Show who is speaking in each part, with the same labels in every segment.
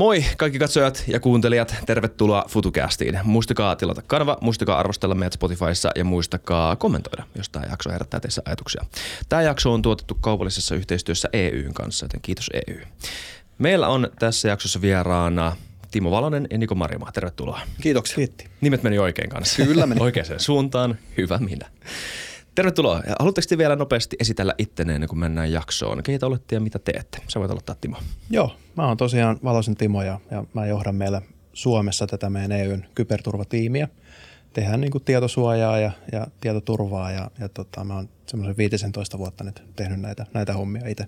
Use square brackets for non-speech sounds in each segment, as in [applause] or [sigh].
Speaker 1: Moi kaikki katsojat ja kuuntelijat, tervetuloa FutuCastiin. Muistakaa tilata kanava, muistakaa arvostella meidät Spotifyssa ja muistakaa kommentoida, jos tämä jakso herättää teissä ajatuksia. Tämä jakso on tuotettu kaupallisessa yhteistyössä EYn kanssa, joten kiitos EY. Meillä on tässä jaksossa vieraana Timo Valonen ja Niko Marjama. Tervetuloa.
Speaker 2: Kiitoksia.
Speaker 3: Kiitti.
Speaker 1: Nimet meni oikein kanssa.
Speaker 2: Kyllä meni. [laughs]
Speaker 1: Oikeaan suuntaan. Hyvä minä. Tervetuloa. Haluatteko te vielä nopeasti esitellä ittenne ennen kuin mennään jaksoon? Keitä olette ja mitä teette? Sä voit aloittaa Timo.
Speaker 3: Joo, mä oon tosiaan Valosen Timo ja, ja mä johdan meillä Suomessa tätä meidän EUn kyberturvatiimiä. Tehdään niin kuin tietosuojaa ja, ja tietoturvaa ja, ja tota, mä oon semmoisen 15 vuotta nyt tehnyt näitä, näitä hommia itse.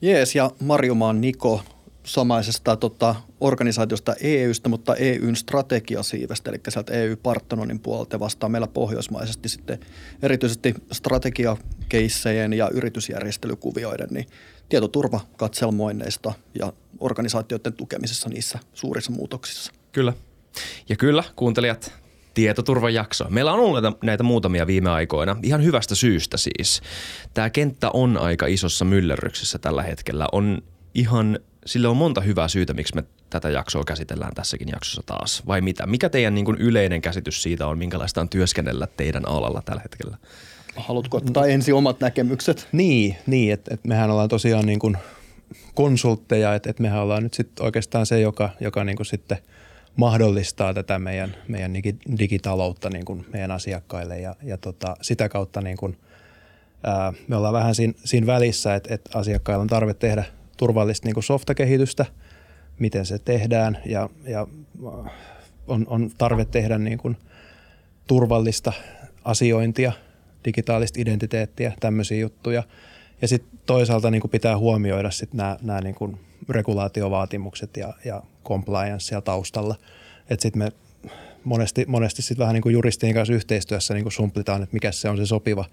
Speaker 2: Jees, ja Marjumaan Niko samaisesta tota, organisaatiosta EUstä, mutta EUn strategiasiivestä, eli sieltä EU-Parthenonin puolelta vastaa meillä pohjoismaisesti sitten erityisesti strategiakeissejen ja yritysjärjestelykuvioiden, niin tietoturva katselmoinneista ja organisaatioiden tukemisessa niissä suurissa muutoksissa.
Speaker 1: Kyllä. Ja kyllä, kuuntelijat, tietoturvajakso. Meillä on ollut näitä muutamia viime aikoina, ihan hyvästä syystä siis. Tämä kenttä on aika isossa myllerryksessä tällä hetkellä. On ihan sillä on monta hyvää syytä, miksi me tätä jaksoa käsitellään tässäkin jaksossa taas. Vai mitä? Mikä teidän niin kuin yleinen käsitys siitä on, minkälaista on työskennellä teidän alalla tällä hetkellä?
Speaker 2: Haluatko ottaa ensin omat näkemykset?
Speaker 3: Niin, niin että et mehän ollaan tosiaan niin kuin konsultteja, että et mehän ollaan nyt sitten oikeastaan se, joka, joka niin kuin sitten mahdollistaa tätä meidän, meidän digitaloutta niin kuin meidän asiakkaille ja, ja tota, sitä kautta niin kuin, ää, me ollaan vähän siinä, siinä välissä, että, että asiakkailla on tarve tehdä – turvallista niin softakehitystä, miten se tehdään ja, ja äh, on, on tarve tehdä niin kuin turvallista asiointia, digitaalista identiteettiä, tämmöisiä juttuja. Ja sitten toisaalta niin kuin pitää huomioida nämä, niin kuin regulaatiovaatimukset ja, ja compliance siellä taustalla. Että sitten me monesti, monesti sit vähän niin kuin juristien kanssa yhteistyössä niin kuin sumplitaan, että mikä se on se sopiva,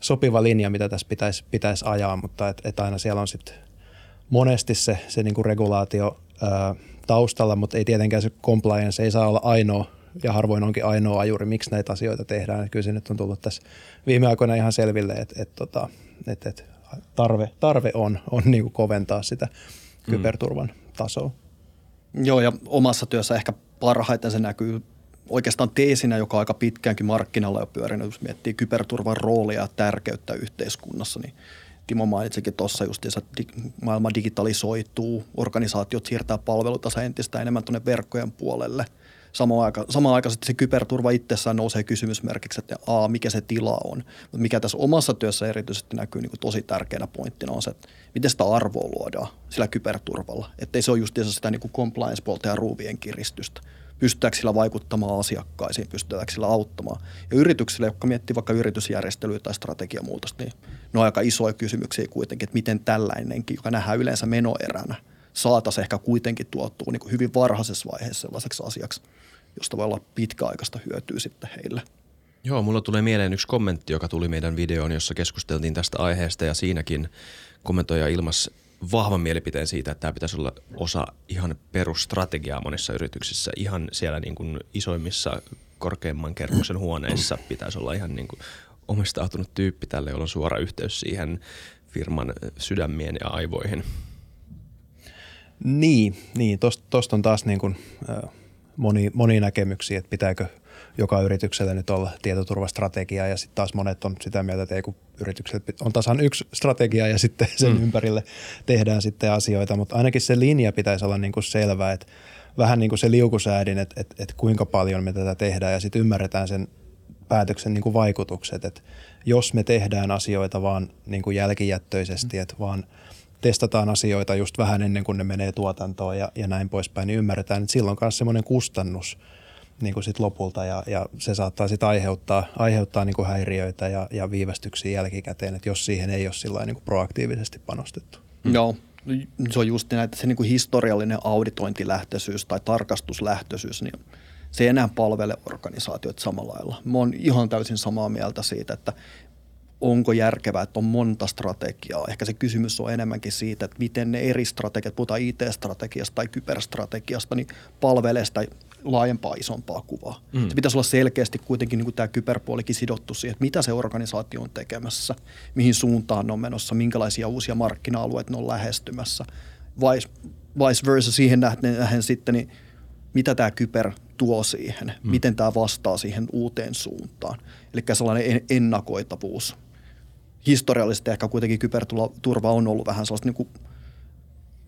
Speaker 3: sopiva linja, mitä tässä pitäisi, pitäisi ajaa, mutta et, et aina siellä on sitten monesti se, se niin kuin regulaatio ää, taustalla, mutta ei tietenkään se compliance ei saa olla ainoa ja harvoin onkin ainoa ajuri, miksi näitä asioita tehdään. Kyllä se nyt on tullut tässä viime aikoina ihan selville, että, että, tota, että, että tarve, tarve on, on niin kuin koventaa sitä mm. kyberturvan tasoa.
Speaker 2: Joo, ja omassa työssä ehkä parhaiten se näkyy oikeastaan teesinä, joka on aika pitkäänkin markkinalla jo pyörinyt, jos miettii kyberturvan roolia ja tärkeyttä yhteiskunnassa, niin Timo mainitsikin tuossa just, että maailma digitalisoituu, organisaatiot siirtää palveluita entistä enemmän tuonne verkkojen puolelle. Samaan, aika, samaan aikaan se kyberturva itsessään nousee kysymysmerkiksi, että a, mikä se tila on. Mutta mikä tässä omassa työssä erityisesti näkyy niin kuin tosi tärkeänä pointtina on se, että miten sitä arvoa luodaan sillä kyberturvalla. Että ei se ole just sitä niin kuin compliance-puolta ja ruuvien kiristystä, pystytäänkö sillä vaikuttamaan asiakkaisiin, pystytäänkö sillä auttamaan. Ja yrityksille, jotka miettii vaikka yritysjärjestelyä tai strategiamuutosta, niin ne on aika isoja kysymyksiä kuitenkin, että miten tällainenkin, joka nähdään yleensä menoeränä, saataisiin ehkä kuitenkin tuottua niin kuin hyvin varhaisessa vaiheessa sellaiseksi asiaksi, josta voi olla pitkäaikaista hyötyä sitten heille.
Speaker 1: Joo, mulla tulee mieleen yksi kommentti, joka tuli meidän videoon, jossa keskusteltiin tästä aiheesta ja siinäkin kommentoija ilmas vahvan mielipiteen siitä, että tämä pitäisi olla osa ihan perusstrategiaa monissa yrityksissä. Ihan siellä niin kuin isoimmissa korkeimman kerroksen huoneissa pitäisi olla ihan niin kuin omistautunut tyyppi tälle, jolla on suora yhteys siihen firman sydämien ja aivoihin.
Speaker 3: Niin, niin tuosta on taas niin kuin, äh, moni, moni näkemyksiä, että pitääkö – joka yrityksellä nyt olla tietoturvastrategia ja sitten taas monet on sitä mieltä, että ei kun yritykset on tasan yksi strategia ja sitten [laughs] sen mm. ympärille tehdään sitten asioita, mutta ainakin se linja pitäisi olla niin kuin selvä, että vähän niin kuin se liukusäädin, että, että, että kuinka paljon me tätä tehdään ja sitten ymmärretään sen päätöksen niin kuin vaikutukset, että jos me tehdään asioita vaan niin kuin jälkijättöisesti, että vaan testataan asioita just vähän ennen kuin ne menee tuotantoon ja, ja näin poispäin, niin ymmärretään, että silloin myös semmoinen kustannus – niin kuin sit lopulta ja, ja se saattaa sitten aiheuttaa, aiheuttaa niin kuin häiriöitä ja, ja viivästyksiä jälkikäteen, että jos siihen ei ole sillä niin kuin proaktiivisesti panostettu.
Speaker 2: Mm. Joo, se on just näin, että se niin kuin historiallinen auditointilähtöisyys tai tarkastuslähtöisyys, niin se ei enää palvele organisaatioita samalla lailla. Mä oon ihan täysin samaa mieltä siitä, että onko järkevää, että on monta strategiaa. Ehkä se kysymys on enemmänkin siitä, että miten ne eri strategiat, puhutaan IT-strategiasta tai kyberstrategiasta, niin palvelee sitä laajempaa, isompaa kuvaa. Mm. Se pitäisi olla selkeästi kuitenkin niin kuin tämä kyberpuolikin sidottu siihen, että mitä se organisaatio on tekemässä, mihin suuntaan on menossa, minkälaisia uusia markkina-alueita ne on lähestymässä. Vai vice versa siihen nähden, nähden sitten, niin mitä tämä kyber tuo siihen, mm. miten tämä vastaa siihen uuteen suuntaan. Eli sellainen ennakoitavuus. Historiallisesti ehkä kuitenkin kyberturva on ollut vähän sellaista niin kuin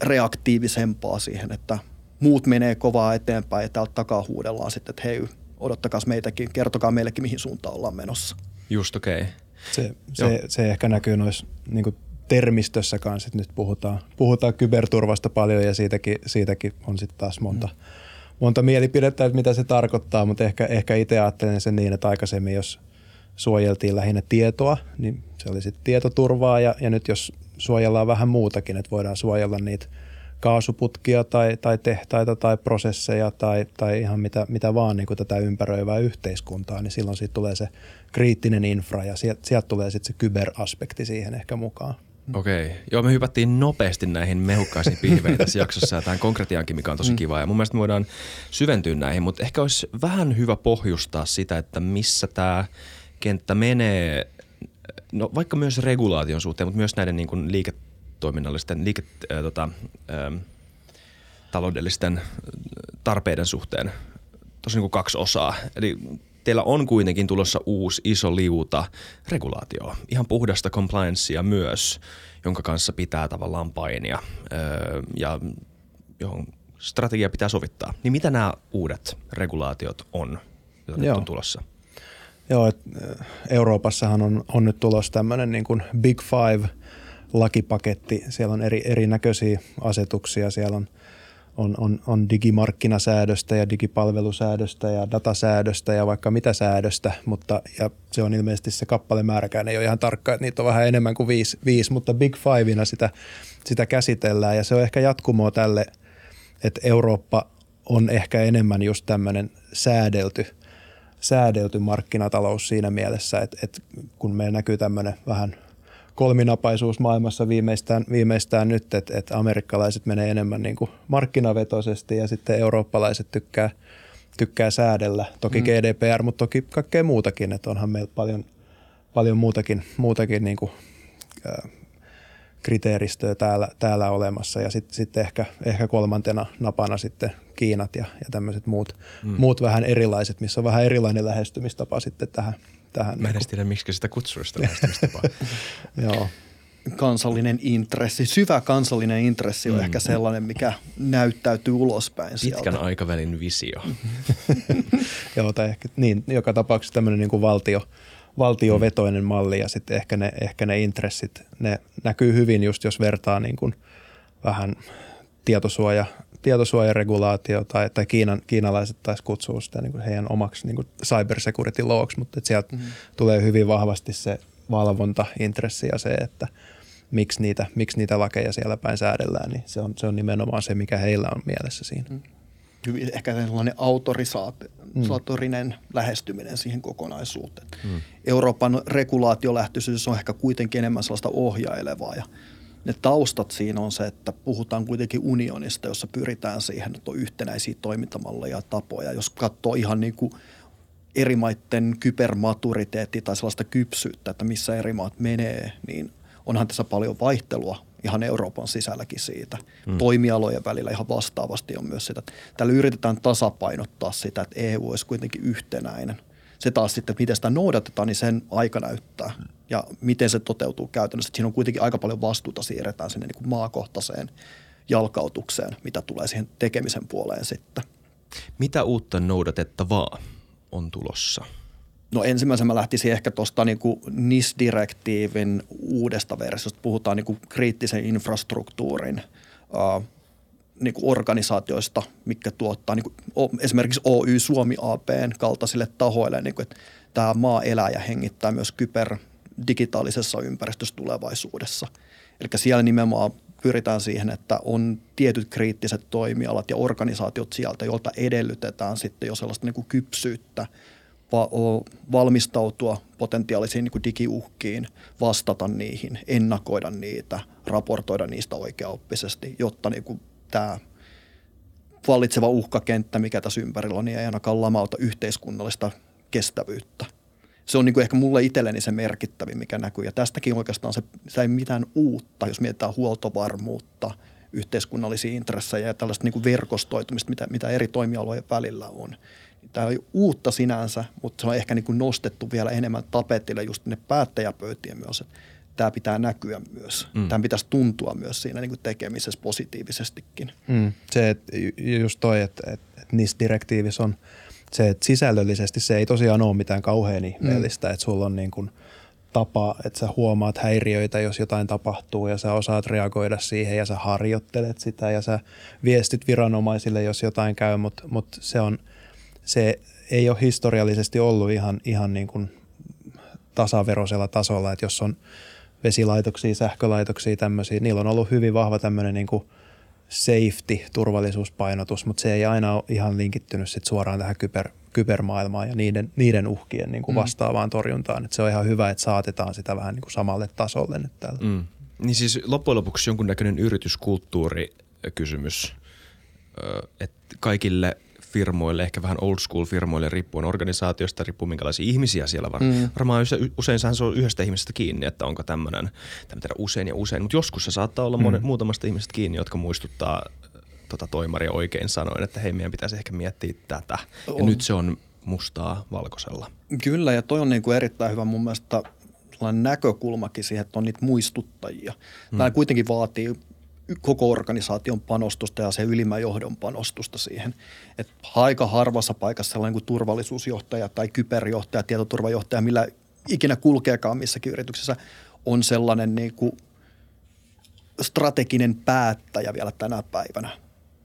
Speaker 2: reaktiivisempaa siihen, että muut menee kovaa eteenpäin ja täältä takaa huudellaan sitten, että hei, odottakaa meitäkin, kertokaa meillekin mihin suuntaan ollaan menossa.
Speaker 1: Just okei. Okay.
Speaker 3: Se, se, se, ehkä näkyy noissa niin termistössä kanssa, että nyt puhutaan, puhutaan kyberturvasta paljon ja siitäkin, siitäkin on sitten taas monta, mm. Monta mielipidettä, että mitä se tarkoittaa, mutta ehkä, ehkä itse ajattelen sen niin, että aikaisemmin jos suojeltiin lähinnä tietoa, niin se oli sitten tietoturvaa ja, ja nyt jos suojellaan vähän muutakin, että voidaan suojella niitä kaasuputkia tai, tai tehtaita tai prosesseja tai, tai ihan mitä, mitä vaan niin tätä ympäröivää yhteiskuntaa, niin silloin siitä tulee se kriittinen infra ja sieltä, sieltä tulee sitten se kyberaspekti siihen ehkä mukaan.
Speaker 1: Okei. Okay. Joo, me hypättiin nopeasti näihin mehukkaisiin pihveihin tässä jaksossa ja tähän konkretiaankin, mikä on tosi mm. kiva. Ja mun mielestä me voidaan syventyä näihin, mutta ehkä olisi vähän hyvä pohjustaa sitä, että missä tämä kenttä menee, no vaikka myös regulaation suhteen, mutta myös näiden niin kuin liiketoiminnallisten, liike, äh, tota, äh, taloudellisten tarpeiden suhteen. Tosi niin kuin kaksi osaa. Eli teillä on kuitenkin tulossa uusi iso liuta regulaatio, ihan puhdasta compliancea myös, jonka kanssa pitää tavallaan painia öö, ja johon strategia pitää sovittaa. Niin mitä nämä uudet regulaatiot on, joita nyt on tulossa?
Speaker 3: Joo, et Euroopassahan on, on nyt tulossa tämmöinen niin kuin Big Five lakipaketti. Siellä on eri, erinäköisiä asetuksia. Siellä on – on, on, on digimarkkinasäädöstä ja digipalvelusäädöstä ja datasäädöstä ja vaikka mitä säädöstä, mutta ja se on ilmeisesti se kappalemääräkään ei ole ihan tarkka, että niitä on vähän enemmän kuin viisi, viisi mutta Big Fiveina sitä, sitä käsitellään. Ja se on ehkä jatkumoa tälle, että Eurooppa on ehkä enemmän just tämmöinen säädelty, säädelty markkinatalous siinä mielessä, että, että kun meillä näkyy tämmöinen vähän – kolminapaisuus maailmassa viimeistään, viimeistään nyt, että, että amerikkalaiset menee enemmän niin kuin markkinavetoisesti ja sitten eurooppalaiset tykkää, tykkää säädellä. Toki mm. GDPR, mutta toki kaikkea muutakin, että onhan meillä paljon, paljon muutakin, muutakin niin kuin, äh, kriteeristöä täällä, täällä olemassa ja sitten sit ehkä, ehkä kolmantena napana sitten Kiinat ja, ja tämmöiset muut, mm. muut vähän erilaiset, missä on vähän erilainen lähestymistapa sitten tähän, tähän.
Speaker 1: Mä en edes tiedä, miksi sitä kutsuu sitä. [laughs]
Speaker 2: Joo. Kansallinen intressi, syvä kansallinen intressi on mm. ehkä sellainen, mikä näyttäytyy ulospäin
Speaker 1: Pitkän sieltä. aikavälin visio. [laughs]
Speaker 3: Joo, tai ehkä niin, joka tapauksessa tämmöinen niin kuin valtio, valtiovetoinen malli ja sitten ehkä ne, ehkä ne intressit, ne näkyy hyvin just jos vertaa niin kuin vähän tietosuoja tietosuojaregulaatio tai, tai Kiinan, kiinalaiset taisi kutsua sitä niin kuin heidän omaksi niin kuin cyber security lawksi, mutta että sieltä mm-hmm. tulee hyvin vahvasti se valvontaintressi ja se, että miksi niitä, miksi niitä lakeja siellä päin säädellään, niin se on, se on nimenomaan se, mikä heillä on mielessä siinä. Mm.
Speaker 2: Hyvin ehkä sellainen autorisatorinen mm. lähestyminen siihen kokonaisuuteen. Mm. Euroopan regulaatiolähtöisyys on ehkä kuitenkin enemmän sellaista ohjailevaa ja – ne taustat siinä on se, että puhutaan kuitenkin unionista, jossa pyritään siihen, että on yhtenäisiä toimintamalleja ja tapoja. Jos katsoo ihan niin kuin eri maiden kybermaturiteetti tai sellaista kypsyyttä, että missä eri maat menee, niin onhan tässä paljon vaihtelua ihan Euroopan sisälläkin siitä. Hmm. Toimialojen välillä ihan vastaavasti on myös sitä, että täällä yritetään tasapainottaa sitä, että EU olisi kuitenkin yhtenäinen. Se taas sitten, miten sitä noudatetaan, niin sen aika näyttää. Ja miten se toteutuu käytännössä. Että siinä on kuitenkin aika paljon vastuuta siirretään sinne niin kuin maakohtaiseen jalkautukseen, mitä tulee siihen tekemisen puoleen sitten.
Speaker 1: Mitä uutta noudatettavaa on tulossa?
Speaker 2: No ensimmäisenä mä lähtisin ehkä tuosta niin NIS-direktiivin uudesta versiosta. Puhutaan niin kuin kriittisen infrastruktuurin niin kuin organisaatioista, mikä tuottaa niin kuin esimerkiksi Oy Suomi APn kaltaisille tahoille, niin kuin, että tämä maa elää ja hengittää myös kyber digitaalisessa ympäristössä tulevaisuudessa. Eli siellä nimenomaan pyritään siihen, että on tietyt kriittiset toimialat ja organisaatiot sieltä, joilta edellytetään sitten jo sellaista niin kuin kypsyyttä valmistautua potentiaalisiin niin kuin digiuhkiin, vastata niihin, ennakoida niitä, raportoida niistä oikeaoppisesti, jotta niin kuin tämä vallitseva uhkakenttä, mikä tässä ympärillä on, niin ei ainakaan lamauta yhteiskunnallista kestävyyttä se on niin kuin ehkä mulle itselleni se merkittävin, mikä näkyy. Ja tästäkin oikeastaan se, se ei mitään uutta, jos mietitään huoltovarmuutta, yhteiskunnallisia intressejä ja tällaista niin kuin verkostoitumista, mitä, mitä eri toimialojen välillä on. Tämä on uutta sinänsä, mutta se on ehkä niin kuin nostettu vielä enemmän tapetille just ne päättäjäpöytien myös, että tämä pitää näkyä myös. Mm. Tämä pitäisi tuntua myös siinä niin kuin tekemisessä positiivisestikin.
Speaker 3: Mm. Se, että just toi, että, että, että niissä direktiivissä on se, että sisällöllisesti se ei tosiaan ole mitään kauhean ihmeellistä, mm. että sulla on niin kuin tapa, että sä huomaat häiriöitä, jos jotain tapahtuu ja sä osaat reagoida siihen ja sä harjoittelet sitä ja sä viestit viranomaisille, jos jotain käy, mutta mut se on, se ei ole historiallisesti ollut ihan, ihan niin kuin tasaveroisella tasolla, että jos on vesilaitoksia, sähkölaitoksia, tämmöisiä. Niillä on ollut hyvin vahva tämmöinen niin safety, turvallisuuspainotus, mutta se ei aina ole ihan linkittynyt sit suoraan tähän kyber, kybermaailmaan ja niiden, niiden uhkien niin kuin mm. vastaavaan torjuntaan. Et se on ihan hyvä, että saatetaan sitä vähän niin kuin samalle tasolle nyt täällä. Mm.
Speaker 1: Niin siis loppujen lopuksi jonkunnäköinen yrityskulttuurikysymys, että kaikille firmoille, ehkä vähän old school firmoille riippuen organisaatiosta, riippuu minkälaisia ihmisiä siellä var. Mm. Varmaan usein se on yhdestä ihmisestä tiedä, että onko tämmöinen, tiedä, usein ja usein, mutta joskus se saattaa olla mm. muutamasta ihmisestä kiinni, jotka muistuttaa tota toimaria oikein sanoin, että hei meidän pitäisi ehkä miettiä tätä. On. Ja nyt se on mustaa valkoisella.
Speaker 2: Kyllä ja toi on niin kuin erittäin hyvä mun mielestä näkökulmakin siihen, että on niitä muistuttajia. Tämä mm. kuitenkin vaatii koko organisaation panostusta ja se ylimmän johdon panostusta siihen. Et aika harvassa paikassa sellainen kuin turvallisuusjohtaja tai kyberjohtaja, tietoturvajohtaja, millä ikinä kulkeekaan missäkin yrityksessä, on sellainen niin kuin strateginen päättäjä vielä tänä päivänä.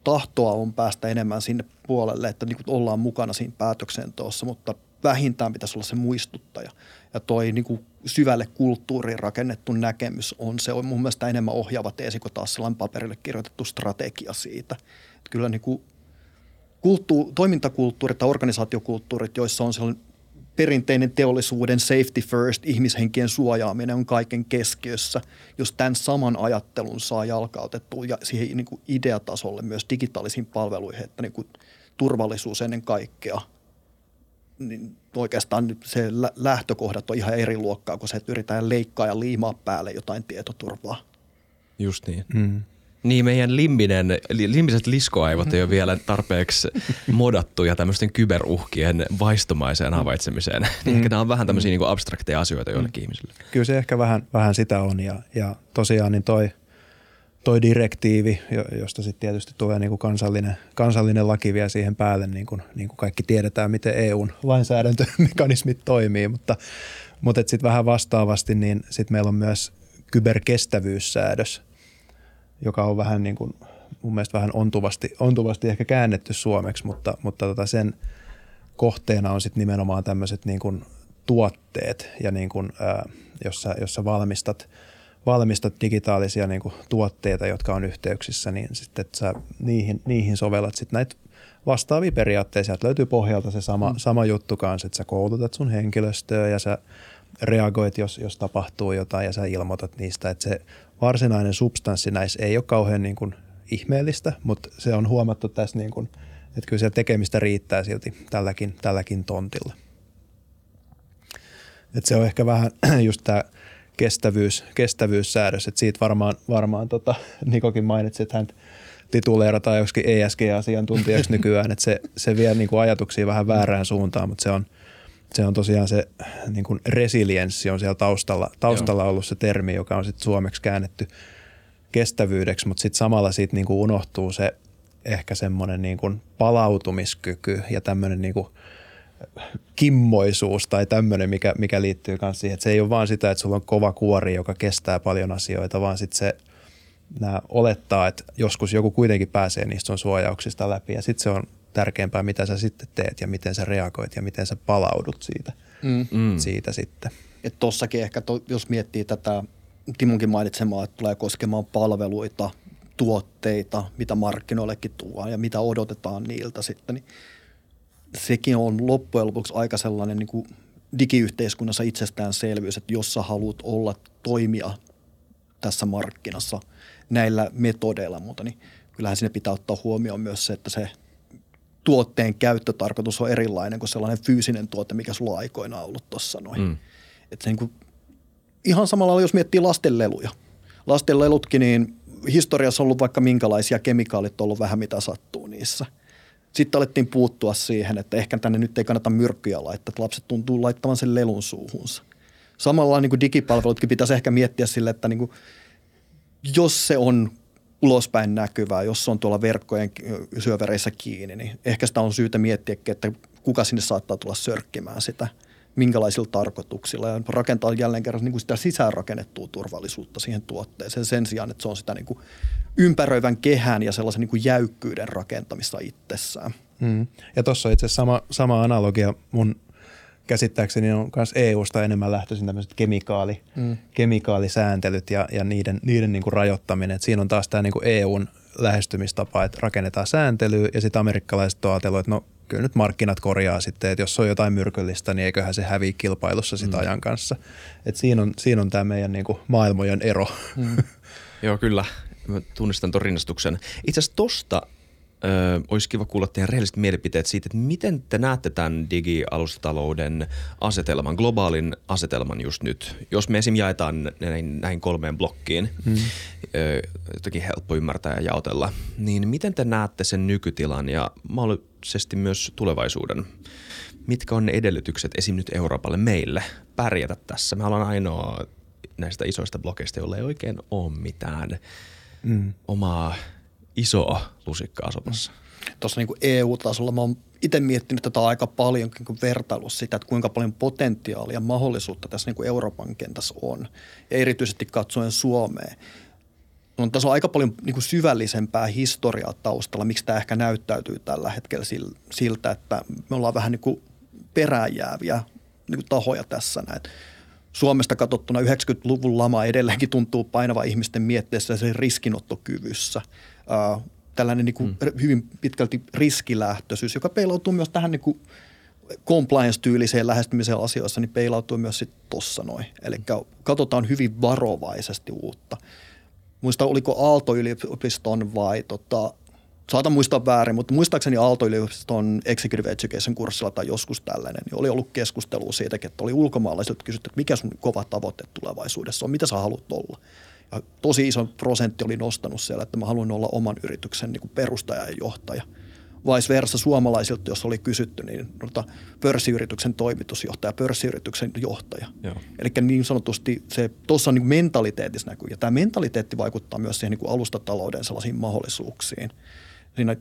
Speaker 2: Tahtoa on päästä enemmän sinne puolelle, että niin kuin ollaan mukana siinä päätöksenteossa, mutta vähintään pitäisi olla se muistuttaja. Ja toi niin kuin syvälle kulttuuriin rakennettu näkemys on se on mun mielestä enemmän ohjaava teesi kuin taas sellainen paperille kirjoitettu strategia siitä. Että kyllä niin kuin kulttu- toimintakulttuurit tai organisaatiokulttuurit, joissa on sellainen perinteinen teollisuuden safety first, ihmishenkien suojaaminen on kaiken keskiössä. Jos tämän saman ajattelun saa jalkautettua ja siihen niin kuin ideatasolle myös digitaalisiin palveluihin, että niin kuin turvallisuus ennen kaikkea – niin oikeastaan se lähtökohdat on ihan eri luokkaa, kun se, että yritetään leikkaa ja liimaa päälle jotain tietoturvaa.
Speaker 1: Just niin. Mm. Niin, meidän limbinen, limbiset liskoaivot ei ole vielä tarpeeksi modattuja tämmöisten kyberuhkien vaistomaiseen havaitsemiseen. Niin mm. nämä on vähän tämmöisiä mm. niin abstrakteja asioita joillekin mm. ihmisille.
Speaker 3: Kyllä se ehkä vähän, vähän sitä on ja, ja tosiaan niin toi – toi direktiivi, josta sitten tietysti tulee niin kuin kansallinen, kansallinen laki vielä siihen päälle, niin kuin, niin kuin kaikki tiedetään, miten EUn lainsäädäntömekanismit toimii, mutta, mutta sitten vähän vastaavasti, niin sitten meillä on myös kyberkestävyyssäädös, joka on vähän niin kuin, mun mielestä vähän ontuvasti, ontuvasti ehkä käännetty suomeksi, mutta, mutta tota sen kohteena on sitten nimenomaan tämmöiset niin kuin tuotteet ja niin kuin, ää, jossa, jossa valmistat – valmistat digitaalisia niin kuin, tuotteita, jotka on yhteyksissä, niin sitten että sä niihin, niihin sovellat sitten näitä vastaavia periaatteita. Sieltä löytyy pohjalta se sama, mm. sama juttu kanssa, että sä koulutat sun henkilöstöä ja sä reagoit, jos, jos tapahtuu jotain ja sä ilmoitat niistä. Että se varsinainen substanssi näissä ei ole kauhean niin kuin, ihmeellistä, mutta se on huomattu tässä, niin kuin, että kyllä siellä tekemistä riittää silti tälläkin, tälläkin tontilla. Et se on ehkä vähän [clears throat] just tämä – kestävyys, kestävyyssäädös. Et siitä varmaan, varmaan tota, [laughs] Nikokin mainitsi, että hän tituleerataan joskin ESG-asiantuntijaksi nykyään, että se, se vie niin kuin ajatuksia vähän väärään suuntaan, mutta se on, se on tosiaan se niin kuin resilienssi on siellä taustalla, taustalla ollut se termi, joka on sitten suomeksi käännetty kestävyydeksi, mutta sitten samalla siitä niin kuin unohtuu se ehkä semmoinen niin kuin palautumiskyky ja tämmöinen niin kuin – kimmoisuus tai tämmöinen, mikä, mikä liittyy myös siihen, että se ei ole vaan sitä, että sulla on kova kuori, joka kestää paljon asioita, vaan sitten se nämä olettaa, että joskus joku kuitenkin pääsee niistä sun suojauksista läpi ja sitten se on tärkeämpää, mitä sä sitten teet ja miten sä reagoit ja miten sä palaudut siitä, mm. mm. siitä sitten.
Speaker 2: Et tossakin ehkä, to, jos miettii tätä Timunkin mainitsemaa, että tulee koskemaan palveluita, tuotteita, mitä markkinoillekin tuodaan ja mitä odotetaan niiltä sitten, niin sekin on loppujen lopuksi aika sellainen niin kuin digiyhteiskunnassa itsestäänselvyys, että jos sä haluat olla toimia tässä markkinassa näillä metodeilla, mutta niin kyllähän sinne pitää ottaa huomioon myös se, että se tuotteen käyttötarkoitus on erilainen kuin sellainen fyysinen tuote, mikä sulla on aikoinaan ollut tuossa noin. Mm. Että se niin kuin, ihan samalla jos miettii lastenleluja. Lastenlelutkin, niin historiassa ollut vaikka minkälaisia kemikaalit ollut vähän mitä sattuu niissä. Sitten alettiin puuttua siihen, että ehkä tänne nyt ei kannata myrkkyjä laittaa, että lapset tuntuu laittavan sen lelun suuhunsa. Samalla niin kuin digipalvelutkin pitäisi ehkä miettiä sille, että niin kuin, jos se on ulospäin näkyvää, jos se on tuolla verkkojen syövereissä kiinni, niin ehkä sitä on syytä miettiä, että kuka sinne saattaa tulla sörkkimään sitä, minkälaisilla tarkoituksilla ja rakentaa jälleen kerran niin kuin sitä sisäänrakennettua turvallisuutta siihen tuotteeseen sen sijaan, että se on sitä niin kuin ympäröivän kehän ja sellaisen niin kuin jäykkyyden rakentamista itsessään.
Speaker 3: Mm. Ja tuossa on itse asiassa sama, sama analogia mun käsittääkseni on myös EU-sta enemmän lähtöisin tämmöiset kemikaali, mm. kemikaalisääntelyt ja, ja niiden, niiden niin kuin rajoittaminen. Et siinä on taas tämä niin kuin EUn lähestymistapa, että rakennetaan sääntelyä ja sitten amerikkalaiset on ajatellut, että no kyllä nyt markkinat korjaa sitten, että jos on jotain myrkyllistä, niin eiköhän se häviä kilpailussa sitä mm. ajan kanssa. Et siinä on, siinä on tämä meidän niin kuin maailmojen ero. Mm.
Speaker 1: Joo, kyllä. Mä tunnistan tuon rinnastuksen. Itse asiassa tosta Öö, olisi kiva kuulla teidän rehelliset mielipiteet siitä, että miten te näette tämän digialustatalouden asetelman, globaalin asetelman just nyt. Jos me esim. jaetaan näihin, näihin kolmeen blokkiin, mm. öö, jotenkin helppo ymmärtää ja jaotella, niin miten te näette sen nykytilan ja mahdollisesti myös tulevaisuuden? Mitkä on ne edellytykset esim. nyt Euroopalle meille pärjätä tässä? Me ollaan ainoa näistä isoista blokeista, joilla ei oikein ole mitään mm. omaa – isoa lusikkaa sopassa.
Speaker 2: Tuossa niin EU-tasolla mä oon itse miettinyt tätä aika paljon niin vertailussa sitä, että kuinka paljon potentiaalia ja mahdollisuutta tässä niin Euroopan kentässä on. Ja erityisesti katsoen Suomeen. No, tässä on aika paljon niin kuin syvällisempää historiaa taustalla, miksi tämä ehkä näyttäytyy tällä hetkellä siltä, että me ollaan vähän niin kuin perääjääviä niin kuin tahoja tässä näin. Suomesta katsottuna 90-luvun lama edelleenkin tuntuu painava ihmisten mietteessä sen riskinottokyvyssä – äh, tällainen niin kuin mm. hyvin pitkälti riskilähtöisyys, joka peilautuu myös tähän niin kuin compliance-tyyliseen lähestymiseen asioissa, niin peilautuu myös sitten tuossa noin. Eli katsotaan hyvin varovaisesti uutta. Muista, oliko Aalto-yliopiston vai tota, saatan muistaa väärin, mutta muistaakseni Aalto-yliopiston Executive Education kurssilla tai joskus tällainen, niin oli ollut keskustelua siitä, että oli ulkomaalaiset kysytty, että mikä sun kova tavoite tulevaisuudessa on, mitä sä haluat olla. Ja tosi iso prosentti oli nostanut siellä, että mä haluan olla oman yrityksen niin kuin perustaja ja johtaja. Vice versa suomalaisilta, jos oli kysytty, niin tota, pörssiyrityksen toimitusjohtaja, pörssiyrityksen johtaja. Eli niin sanotusti se tuossa niin mentaliteetissa näkyy. Ja tämä mentaliteetti vaikuttaa myös siihen niin kuin alustatalouden sellaisiin mahdollisuuksiin. Siinä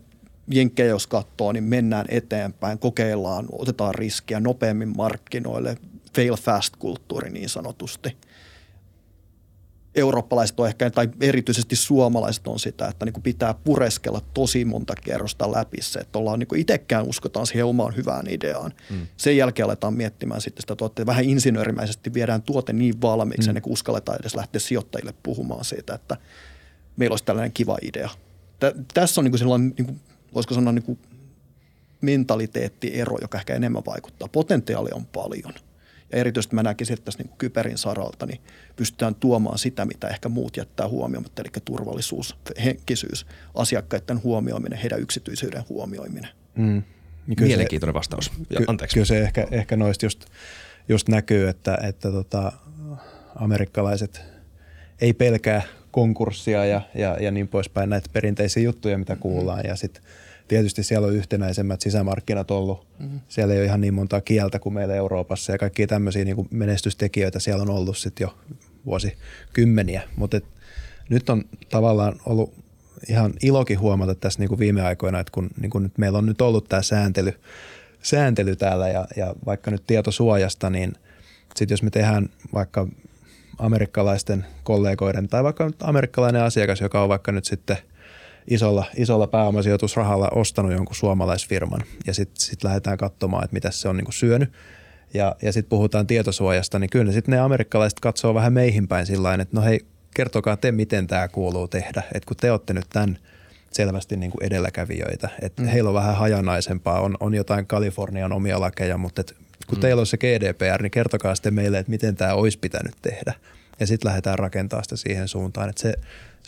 Speaker 2: jenkkejä jos katsoo, niin mennään eteenpäin, kokeillaan, otetaan riskiä nopeammin markkinoille, fail fast kulttuuri niin sanotusti – eurooppalaiset on ehkä, tai erityisesti suomalaiset on sitä, että niin kuin pitää pureskella tosi monta kerrosta läpi se, että ollaan niin kuin itsekään uskotaan siihen omaan hyvään ideaan. Mm. Sen jälkeen aletaan miettimään sitten sitä tuotteita. Vähän insinöörimäisesti viedään tuote niin valmiiksi, mm. ennen kuin uskalletaan edes lähteä sijoittajille puhumaan siitä, että meillä olisi tällainen kiva idea. Tä, tässä on niin kuin sellainen, niin kuin, voisiko sanoa niin kuin mentaliteettiero, joka ehkä enemmän vaikuttaa. Potentiaali on paljon – ja erityisesti mä näkisin, että tässä niin kuin kyberin saralta niin pystytään tuomaan sitä, mitä ehkä muut jättää huomioimatta, eli turvallisuus, henkisyys, asiakkaiden huomioiminen, heidän yksityisyyden huomioiminen. Mm.
Speaker 1: Mielenkiintoinen se, vastaus. Ja, anteeksi.
Speaker 3: Kyllä se ehkä, ehkä noista just, just näkyy, että, että tota, amerikkalaiset ei pelkää konkurssia ja, ja, ja niin poispäin näitä perinteisiä juttuja, mitä kuullaan. Ja sitten Tietysti siellä on yhtenäisemmät sisämarkkinat ollut. Mm-hmm. Siellä ei ole ihan niin monta kieltä kuin meillä Euroopassa ja kaikkia tämmöisiä niin kuin menestystekijöitä siellä on ollut sitten jo vuosikymmeniä. Mutta nyt on tavallaan ollut ihan ilokin huomata tässä niin kuin viime aikoina, että kun niin kuin nyt meillä on nyt ollut tämä sääntely, sääntely täällä ja, ja vaikka nyt tietosuojasta, niin sitten jos me tehdään vaikka amerikkalaisten kollegoiden tai vaikka amerikkalainen asiakas, joka on vaikka nyt sitten – isolla, isolla pääomasijoitusrahalla ostanut jonkun suomalaisfirman ja sitten sit lähdetään katsomaan, että mitä se on niinku syönyt. Ja, ja sitten puhutaan tietosuojasta, niin kyllä sitten ne amerikkalaiset katsoo vähän meihin päin sillä että no hei, kertokaa te, miten tämä kuuluu tehdä. Että kun te olette nyt tämän selvästi niin kuin edelläkävijöitä, että mm. heillä on vähän hajanaisempaa, on, on jotain Kalifornian omia lakeja, mutta et kun mm. teillä on se GDPR, niin kertokaa sitten meille, että miten tämä olisi pitänyt tehdä. Ja sitten lähdetään rakentamaan sitä siihen suuntaan, että se,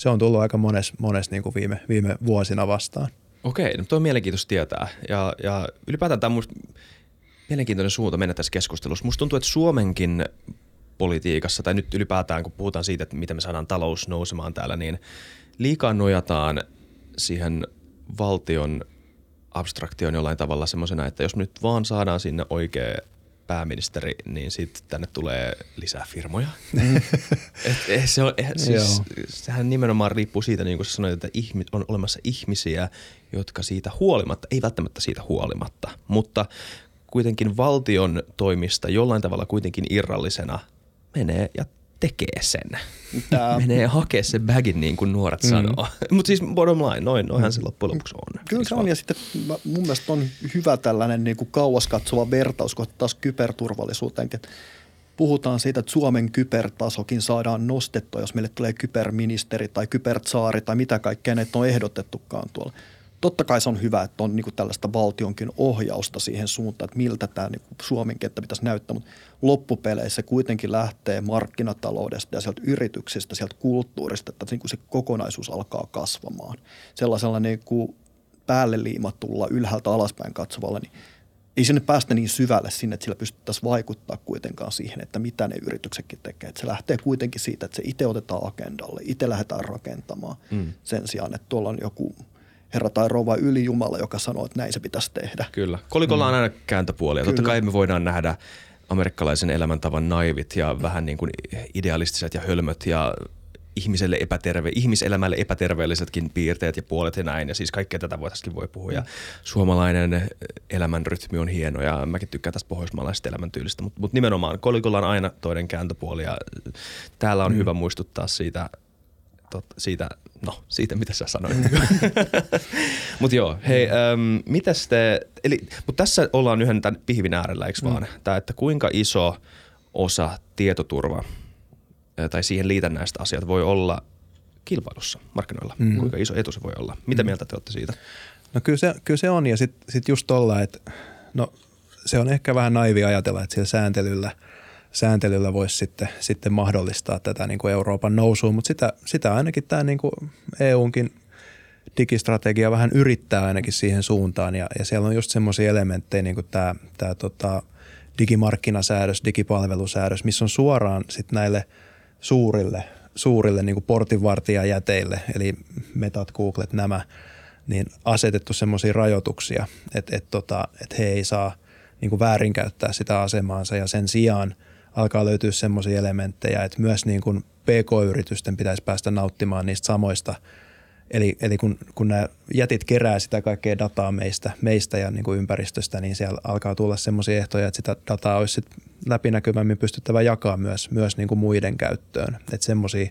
Speaker 3: se on tullut aika mones, mones niin kuin viime, viime vuosina vastaan.
Speaker 1: Okei, no tuo on mielenkiintoista tietää. Ja, ja ylipäätään tämä on mielenkiintoinen suunta mennä tässä keskustelussa. Musta tuntuu, että Suomenkin politiikassa, tai nyt ylipäätään kun puhutaan siitä, että miten me saadaan talous nousemaan täällä, niin liikaa nojataan siihen valtion abstraktioon jollain tavalla semmoisena, että jos nyt vaan saadaan sinne oikea pääministeri, niin sitten tänne tulee lisää firmoja. Mm. [laughs] et, et se on, et, siis, sehän nimenomaan riippuu siitä, niin kuin sä sanoit, että ihmi, on olemassa ihmisiä, jotka siitä huolimatta, ei välttämättä siitä huolimatta, mutta kuitenkin valtion toimista jollain tavalla kuitenkin irrallisena menee ja tekee sen. Tää... [laughs] Menee hakea se bagin niin kuin nuoret mm. sanoo. [laughs] Mutta siis bottom line, noin, noinhan se loppujen lopuksi on.
Speaker 2: Kyllä se on ja sitten mun mielestä on hyvä tällainen niin kuin kauas katsova vertaus kohta taas kyberturvallisuuteenkin. Puhutaan siitä, että Suomen kybertasokin saadaan nostettua, jos meille tulee kyberministeri tai kybertsaari tai mitä kaikkea näitä on ehdotettukaan tuolla totta kai se on hyvä, että on niin kuin tällaista valtionkin ohjausta siihen suuntaan, että miltä tämä niin kuin Suomen kenttä pitäisi näyttää, mutta loppupeleissä kuitenkin lähtee markkinataloudesta ja sieltä yrityksistä, sieltä kulttuurista, että niin kuin se kokonaisuus alkaa kasvamaan. Sellaisella niin kuin päälle liimatulla ylhäältä alaspäin katsovalla, niin ei sinne päästä niin syvälle sinne, että sillä pystyttäisiin vaikuttaa kuitenkaan siihen, että mitä ne yrityksetkin tekee. Että se lähtee kuitenkin siitä, että se itse otetaan agendalle, itse lähdetään rakentamaan mm. sen sijaan, että tuolla on joku – herra tai rouva ylijumala, joka sanoo, että näin se pitäisi tehdä.
Speaker 1: Kyllä. Kolikolla on mm. aina kääntöpuolia. Kyllä. Totta kai me voidaan nähdä amerikkalaisen elämäntavan naivit ja vähän niin kuin idealistiset ja hölmöt ja ihmiselle epäterve, ihmiselämälle epäterveellisetkin piirteet ja puolet ja näin. Ja siis kaikkea tätä voitaisiin voi puhua. Ja suomalainen elämänrytmi on hieno ja mäkin tykkään tästä pohjoismaalaisesta elämäntyylistä. Mutta mut nimenomaan kolikolla on aina toinen kääntöpuoli ja täällä on mm. hyvä muistuttaa siitä, tot, siitä No, siitä mitä sä sanoit. [laughs] mutta joo, hei, ähm, mitäs te, eli, mutta tässä ollaan yhden tämän pihvin äärellä, eikö mm. vaan? Tää, että kuinka iso osa tietoturva tai siihen liitännäistä asiat voi olla kilpailussa markkinoilla? Mm. Kuinka iso etu se voi olla? Mitä mm. mieltä te olette siitä?
Speaker 3: No kyllä se, kyllä se on ja sitten sit just tuolla, että no se on ehkä vähän naivi ajatella, että sillä sääntelyllä – sääntelyllä voisi sitten, sitten mahdollistaa tätä niin kuin Euroopan nousua, mutta sitä, sitä ainakin tämä niin kuin EUnkin digistrategia vähän yrittää ainakin siihen suuntaan. Ja, ja siellä on just semmoisia elementtejä niin kuin tämä, tämä tota, digimarkkinasäädös, digipalvelusäädös, missä on suoraan sitten näille suurille, suurille niin portinvartijajäteille, eli Metat, Googlet, nämä, niin asetettu semmoisia rajoituksia, että, että, tota, että he ei saa niin väärinkäyttää sitä asemaansa ja sen sijaan – alkaa löytyä semmoisia elementtejä, että myös niin kuin PK-yritysten pitäisi päästä nauttimaan niistä samoista. Eli, eli kun, kun nämä jätit kerää sitä kaikkea dataa meistä, meistä ja niin kuin ympäristöstä, niin siellä alkaa tulla semmoisia ehtoja, että sitä dataa olisi sit läpinäkyvämmin pystyttävä jakaa myös, myös niin kuin muiden käyttöön. Että semmoisia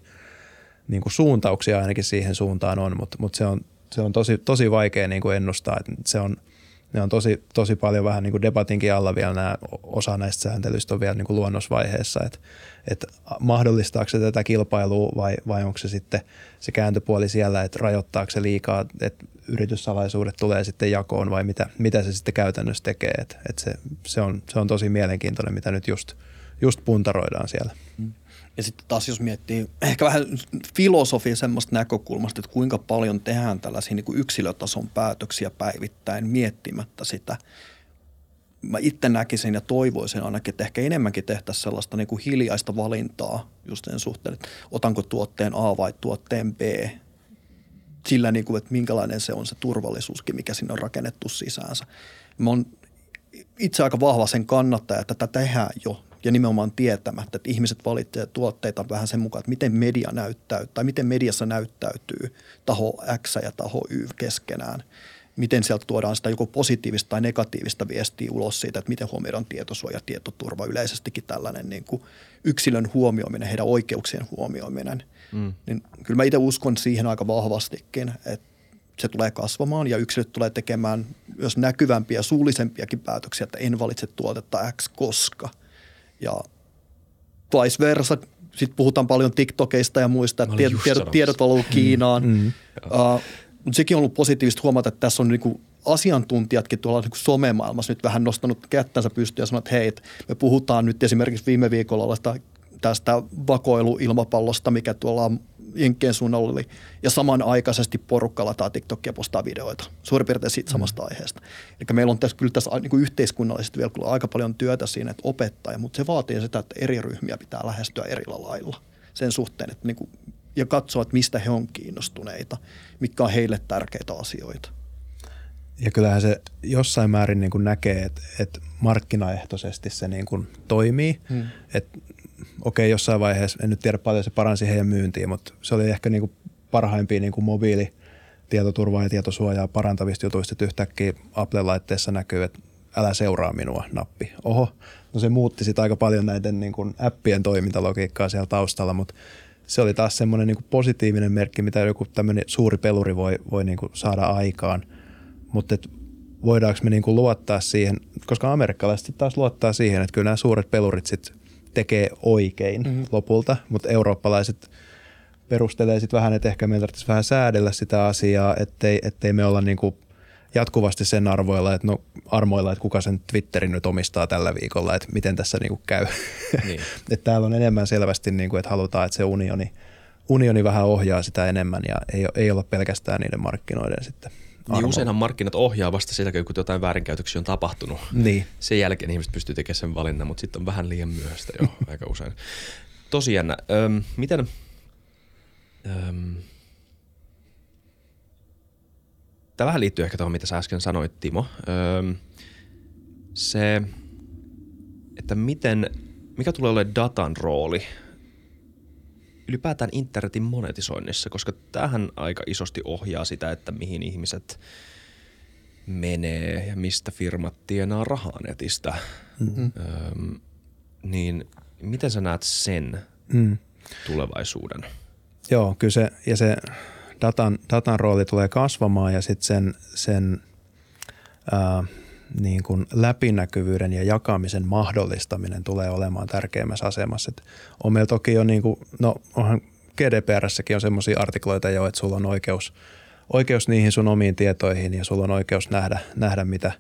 Speaker 3: niin kuin suuntauksia ainakin siihen suuntaan on, mutta, mutta se on, se on tosi, tosi vaikea niin kuin ennustaa. Että se on – ne on tosi, tosi paljon vähän niin kuin debatinkin alla vielä nämä, osa näistä sääntelyistä on vielä niin kuin luonnosvaiheessa, että, että mahdollistaako se tätä kilpailua vai, vai onko se sitten se kääntöpuoli siellä, että rajoittaako se liikaa, että yrityssalaisuudet tulee sitten jakoon vai mitä, mitä se sitten käytännössä tekee, että, että se, se, on, se on tosi mielenkiintoinen, mitä nyt just, just puntaroidaan siellä. Mm.
Speaker 2: Ja sitten taas jos miettii ehkä vähän filosofia semmoista näkökulmasta, että kuinka paljon tehdään tällaisia niin kuin yksilötason päätöksiä päivittäin miettimättä sitä. Mä itse näkisin ja toivoisin ainakin, että ehkä enemmänkin tehtäisiin sellaista niin kuin hiljaista valintaa just sen suhteen, että otanko tuotteen A vai tuotteen B. Sillä, niin kuin, että minkälainen se on se turvallisuuskin, mikä sinne on rakennettu sisäänsä. Mä oon itse aika vahva sen kannattaja, että tätä tehdään jo ja nimenomaan tietämättä, että ihmiset valitsevat tuotteita vähän sen mukaan, että miten media näyttäytyy tai miten mediassa näyttäytyy taho X ja taho Y keskenään. Miten sieltä tuodaan sitä joko positiivista tai negatiivista viestiä ulos siitä, että miten huomioidaan tietosuoja, tietoturva, yleisestikin tällainen niin kuin yksilön huomioiminen, heidän oikeuksien huomioiminen. Mm. Niin kyllä mä itse uskon siihen aika vahvastikin, että se tulee kasvamaan ja yksilöt tulee tekemään myös näkyvämpiä, suullisempiakin päätöksiä, että en valitse tuotetta X koska – ja vice versa. Sitten puhutaan paljon TikTokeista ja muista, että tiedot, tiedot, tiedot valuu Kiinaan. Mm, mm. Uh, mutta sekin on ollut positiivista huomata, että tässä on niinku asiantuntijatkin tuolla niinku somemaailmassa nyt vähän nostanut kättänsä pystyyn ja sanonut, että hei, me puhutaan nyt esimerkiksi viime viikolla tästä vakoiluilmapallosta, mikä tuolla Jenkkien suunnalla oli. Ja samanaikaisesti porukka lataa TikTokia postaa videoita. Suurin piirtein siitä samasta mm. aiheesta. Eli meillä on tässä kyllä tässä niin kuin yhteiskunnallisesti vielä aika paljon työtä siinä, että opettaa, mutta se vaatii sitä, että eri ryhmiä pitää lähestyä eri lailla sen suhteen, että niin kuin ja katsoa, että mistä he on kiinnostuneita, mitkä on heille tärkeitä asioita.
Speaker 3: Ja kyllähän se jossain määrin niin kuin näkee, että, että markkinaehtoisesti se niin kuin toimii. Hmm. Että okei, okay, jossain vaiheessa, en nyt tiedä paljon se paransi heidän myyntiin, mutta se oli ehkä niin kuin parhaimpia niin kuin mobiili tietoturvaa ja tietosuojaa parantavista jutuista, että yhtäkkiä Apple-laitteessa näkyy, että älä seuraa minua nappi. Oho, no se muutti sitten aika paljon näiden niin kuin appien toimintalogiikkaa siellä taustalla, mutta se oli taas semmoinen niin positiivinen merkki, mitä joku tämmöinen suuri peluri voi, voi niin kuin saada aikaan. Mutta voidaanko me niin kuin luottaa siihen, koska amerikkalaiset taas luottaa siihen, että kyllä nämä suuret pelurit sit tekee oikein mm-hmm. lopulta, mutta eurooppalaiset perustelee sitten vähän, että ehkä meidän tarvitsisi vähän säädellä sitä asiaa, ettei, ettei me olla niin kuin – jatkuvasti sen arvoilla, että no armoilla, että kuka sen Twitterin nyt omistaa tällä viikolla, että miten tässä niin kuin käy. Niin. [laughs] että täällä on enemmän selvästi, niin kuin, että halutaan, että se unioni, unioni vähän ohjaa sitä enemmän ja ei, ei olla pelkästään niiden markkinoiden sitten
Speaker 1: Niin useinhan markkinat ohjaa vasta sitä, kun jotain väärinkäytöksiä on tapahtunut. [laughs]
Speaker 3: Niin.
Speaker 1: Sen jälkeen ihmiset pystyy tekemään sen valinnan, mutta sitten on vähän liian myöhäistä jo [laughs] aika usein. Tosi jännä. Öm, miten, öm, tämä vähän liittyy ehkä tuohon, mitä sä äsken sanoit, Timo. Öö, se, että miten, mikä tulee olemaan datan rooli ylipäätään internetin monetisoinnissa, koska tähän aika isosti ohjaa sitä, että mihin ihmiset menee ja mistä firmat tienaa rahaa netistä. Mm-hmm. Öö, niin miten sä näet sen mm. tulevaisuuden?
Speaker 3: Joo, kyllä se, ja se datan, datan rooli tulee kasvamaan ja sitten sen, sen ää, niin kuin läpinäkyvyyden ja jakamisen mahdollistaminen tulee olemaan tärkeimmässä asemassa. Et on meillä toki jo, niin kuin, no onhan GDPRssäkin on semmoisia artikloita jo, että sulla on oikeus, oikeus niihin sun omiin tietoihin ja sulla on oikeus nähdä, nähdä mitä,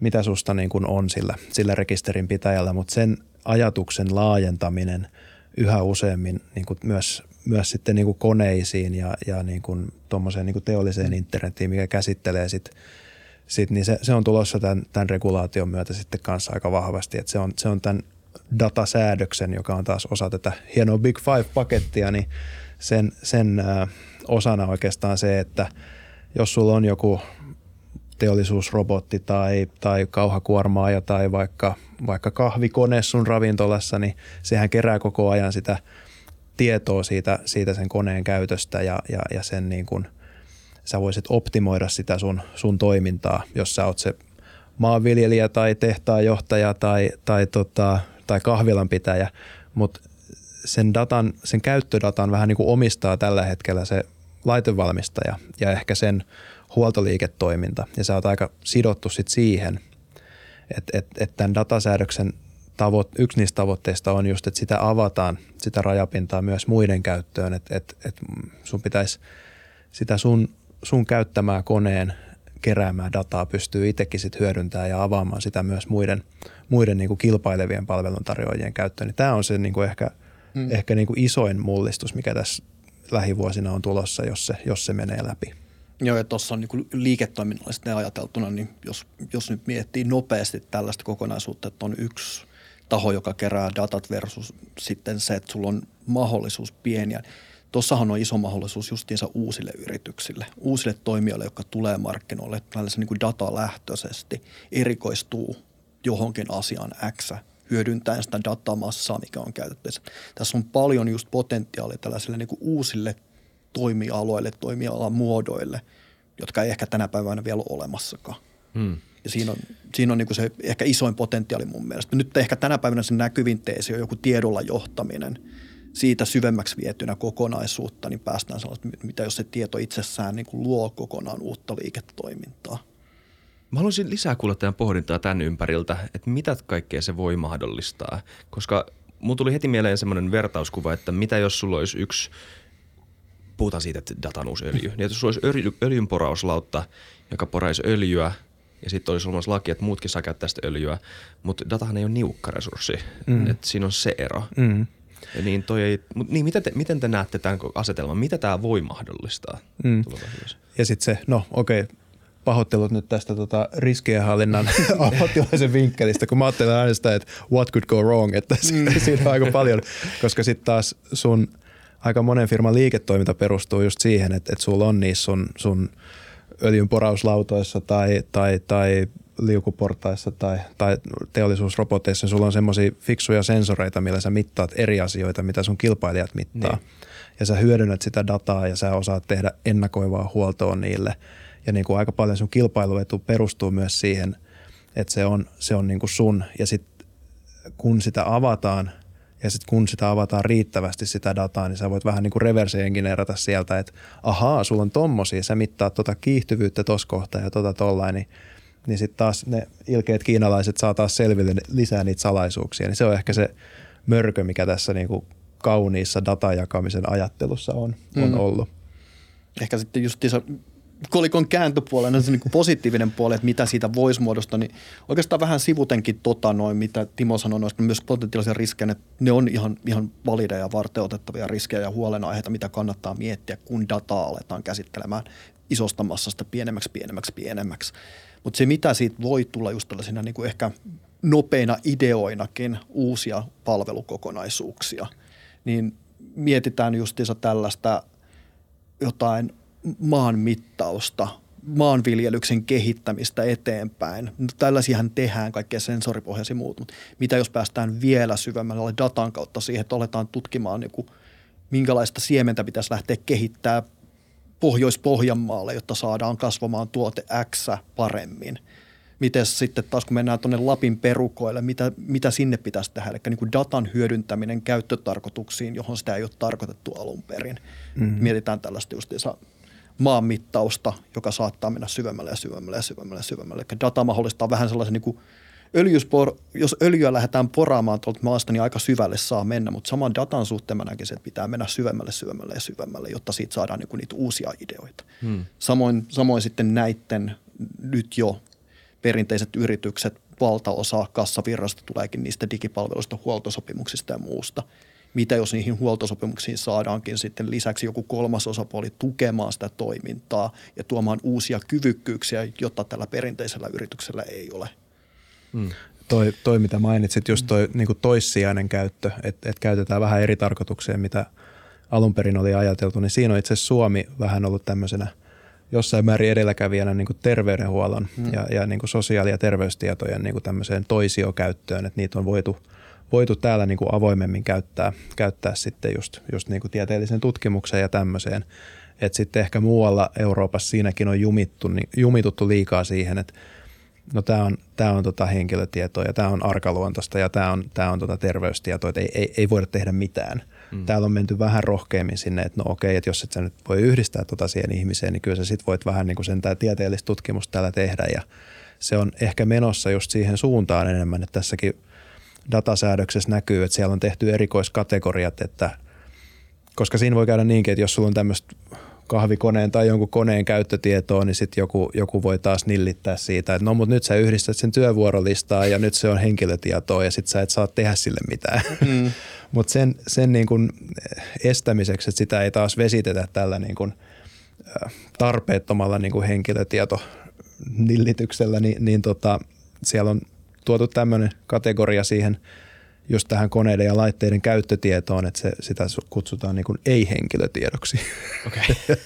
Speaker 3: mitä susta niin kuin on sillä, sillä rekisterin pitäjällä, mutta sen ajatuksen laajentaminen yhä useammin niin kuin myös myös sitten niin kuin koneisiin ja, ja niin kuin niin kuin teolliseen internetiin, mikä käsittelee sit, sit, niin se, se, on tulossa tämän, tämän regulaation myötä sitten kanssa aika vahvasti. että se, on, se on tämän datasäädöksen, joka on taas osa tätä hienoa Big Five-pakettia, niin sen, sen osana oikeastaan se, että jos sulla on joku teollisuusrobotti tai, tai kauhakuormaaja tai vaikka, vaikka kahvikone sun ravintolassa, niin sehän kerää koko ajan sitä – tietoa siitä, siitä sen koneen käytöstä ja, ja, ja sen niin kuin, sä voisit optimoida sitä sun, sun toimintaa, jos sä oot se maanviljelijä tai tehtaanjohtaja tai, tai, tota, tai kahvilanpitäjä, mutta sen, datan, sen käyttödatan vähän niin kuin omistaa tällä hetkellä se laitevalmistaja ja ehkä sen huoltoliiketoiminta. Ja sä oot aika sidottu sit siihen, että et, et tämän datasäädöksen tavo- yksi niistä tavoitteista on just, että sitä avataan, sitä rajapintaa myös muiden käyttöön, että et, et sun pitäisi sitä sun, sun käyttämää koneen keräämää dataa pystyy itsekin sit hyödyntämään ja avaamaan sitä myös muiden, muiden niin kuin kilpailevien palveluntarjoajien käyttöön. Niin tämä on se niin kuin ehkä, hmm. ehkä niin kuin isoin mullistus, mikä tässä lähivuosina on tulossa, jos se, jos se menee läpi.
Speaker 2: Joo, ja tuossa on niin liiketoiminnallisesti ajateltuna, niin jos, jos nyt miettii nopeasti tällaista kokonaisuutta, että on yksi taho, joka kerää datat versus sitten se, että sulla on mahdollisuus pieniä. Tuossahan on iso mahdollisuus justiinsa uusille yrityksille, uusille toimijoille, jotka tulee markkinoille tällaisen niin kuin datalähtöisesti, erikoistuu johonkin asiaan X, hyödyntäen sitä datamassaa, mikä on käytettävissä. Tässä on paljon just potentiaalia tällaisille niin kuin uusille toimialoille, toimialan muodoille, jotka ei ehkä tänä päivänä vielä ole olemassakaan. Hmm. Ja siinä on, siinä on niin se ehkä isoin potentiaali mun mielestä. Nyt ehkä tänä päivänä se näkyvin teesi on joku tiedolla johtaminen. Siitä syvemmäksi vietynä kokonaisuutta, niin päästään sellaista, mitä jos se tieto itsessään niin kuin luo kokonaan uutta liiketoimintaa.
Speaker 1: Mä haluaisin lisää kuulla teidän pohdintaa tämän ympäriltä, että mitä kaikkea se voi mahdollistaa. Koska mun tuli heti mieleen semmoinen vertauskuva, että mitä jos sulla olisi yksi, puhutaan siitä, että datan uusi öljy, niin että jos sulla olisi öljy, öljynporauslautta, joka poraisi öljyä – ja sitten olisi olemassa laki, että muutkin saa käyttää sitä öljyä, mutta datahan ei ole niukka resurssi. Mm. Et siinä on se ero. Mm. Niin, toi ei, mut niin miten, te, miten te näette tämän asetelman? Mitä tämä voi mahdollistaa mm.
Speaker 3: Ja sitten se, no okei, okay, pahoittelut nyt tästä tota riskienhallinnan [laughs] ammattilaisen vinkkelistä, kun mä ajattelen aina sitä, että what could go wrong, että mm. [laughs] siinä on aika paljon, koska sitten taas sun aika monen firman liiketoiminta perustuu just siihen, että, että sulla on niissä sun, sun öljynporauslautoissa tai, tai, tai liukuportaissa tai, tai teollisuusroboteissa, sulla on semmoisia fiksuja sensoreita, millä sä mittaat eri asioita, mitä sun kilpailijat mittaa. Niin. Ja sä hyödynnät sitä dataa ja sä osaat tehdä ennakoivaa huoltoa niille. Ja niin kuin aika paljon sun kilpailuetu perustuu myös siihen, että se on, se on niin kuin sun. Ja sitten kun sitä avataan – ja sitten kun sitä avataan riittävästi sitä dataa, niin sä voit vähän niin kuin reverse engineerata sieltä, että ahaa, sulla on tommosia, sä mittaat tota kiihtyvyyttä tossa kohtaa ja tota tollain, niin, niin sitten taas ne ilkeät kiinalaiset saa taas selville lisää niitä salaisuuksia. Niin se on ehkä se mörkö, mikä tässä niin kuin kauniissa datajakamisen ajattelussa on, on mm. ollut.
Speaker 2: Ehkä sitten just kolikon kääntöpuolena se niin positiivinen puoli, että mitä siitä voisi muodostaa, niin oikeastaan vähän sivutenkin tota noin, mitä Timo sanoi noista myös potentiaalisia riskejä, että ne on ihan, ihan valideja ja varteotettavia riskejä ja huolenaiheita, mitä kannattaa miettiä, kun dataa aletaan käsittelemään isosta massasta pienemmäksi, pienemmäksi, pienemmäksi. Mutta se, mitä siitä voi tulla just tällaisina niin kuin ehkä nopeina ideoinakin uusia palvelukokonaisuuksia, niin mietitään justiinsa tällaista jotain maanmittausta, maanviljelyksen kehittämistä eteenpäin. Tällaisiahan tehdään, kaikkea sensoripohjaisia muut, mutta mitä jos päästään vielä syvemmälle datan kautta siihen, että aletaan tutkimaan, niin kuin, minkälaista siementä pitäisi lähteä kehittämään Pohjois-Pohjanmaalle, jotta saadaan kasvamaan tuote X paremmin. Miten sitten taas, kun mennään tuonne Lapin perukoille, mitä, mitä sinne pitäisi tehdä? Eli niin kuin datan hyödyntäminen käyttötarkoituksiin, johon sitä ei ole tarkoitettu alun perin. Mm-hmm. Mietitään tällaista justiinsa maanmittausta, joka saattaa mennä syvemmälle ja syvemmälle ja syvemmälle ja syvemmälle. Eli data mahdollistaa vähän sellaisen niin kuin öljyspor, jos öljyä lähdetään poraamaan tuolta maasta, niin aika syvälle saa mennä, mutta saman datan suhteen mä näkisin, että pitää mennä syvemmälle, syvemmälle ja syvemmälle, jotta siitä saadaan niin kuin niitä uusia ideoita. Hmm. Samoin, samoin sitten näiden nyt jo perinteiset yritykset, valtaosa kassavirrasta tuleekin niistä digipalveluista, huoltosopimuksista ja muusta – mitä jos niihin huoltosopimuksiin saadaankin sitten lisäksi joku kolmas osapuoli tukemaan sitä toimintaa ja tuomaan uusia kyvykkyyksiä, jotta tällä perinteisellä yrityksellä ei ole.
Speaker 3: Toi, toi, mitä mainitsit, just toi niin toissijainen käyttö, että et käytetään vähän eri tarkoitukseen, mitä alun perin oli ajateltu, niin siinä on itse Suomi vähän ollut tämmöisenä jossain määrin edelläkävijänä niin terveydenhuollon hmm. ja, ja niin sosiaali- ja terveystietojen niin tämmöiseen toisiokäyttöön, että niitä on voitu – voitu täällä niin kuin avoimemmin käyttää, käyttää sitten just, just niin kuin tieteellisen tutkimukseen ja tämmöiseen. Että sitten ehkä muualla Euroopassa siinäkin on jumittu, niin, jumituttu liikaa siihen, että no tämä on, tää on tota henkilötietoa ja tämä on arkaluontoista ja tämä on, tää on tota terveystietoa, että ei, ei, ei voida tehdä mitään. Mm. Täällä on menty vähän rohkeammin sinne, että no okei, että jos et sä nyt voi yhdistää tota siihen ihmiseen, niin kyllä sä sit voit vähän niin kuin sen tää tieteellistä tutkimusta täällä tehdä ja se on ehkä menossa just siihen suuntaan enemmän, että tässäkin – datasäädöksessä näkyy, että siellä on tehty erikoiskategoriat, että koska siinä voi käydä niinkin, että jos sulla on tämmöistä kahvikoneen tai jonkun koneen käyttötietoa, niin sitten joku, joku voi taas nillittää siitä, että no mutta nyt sä yhdistät sen työvuorolistaan ja nyt se on henkilötietoa ja sitten sä et saa tehdä sille mitään. Mm. [laughs] mutta sen, sen niin kun estämiseksi, että sitä ei taas vesitetä tällä niin kun tarpeettomalla niin kun henkilötieto nillityksellä, niin, niin tota, siellä on tuotu tämmöinen kategoria siihen just tähän koneiden ja laitteiden käyttötietoon, että se, sitä kutsutaan niin ei-henkilötiedoksi. Okay. [laughs]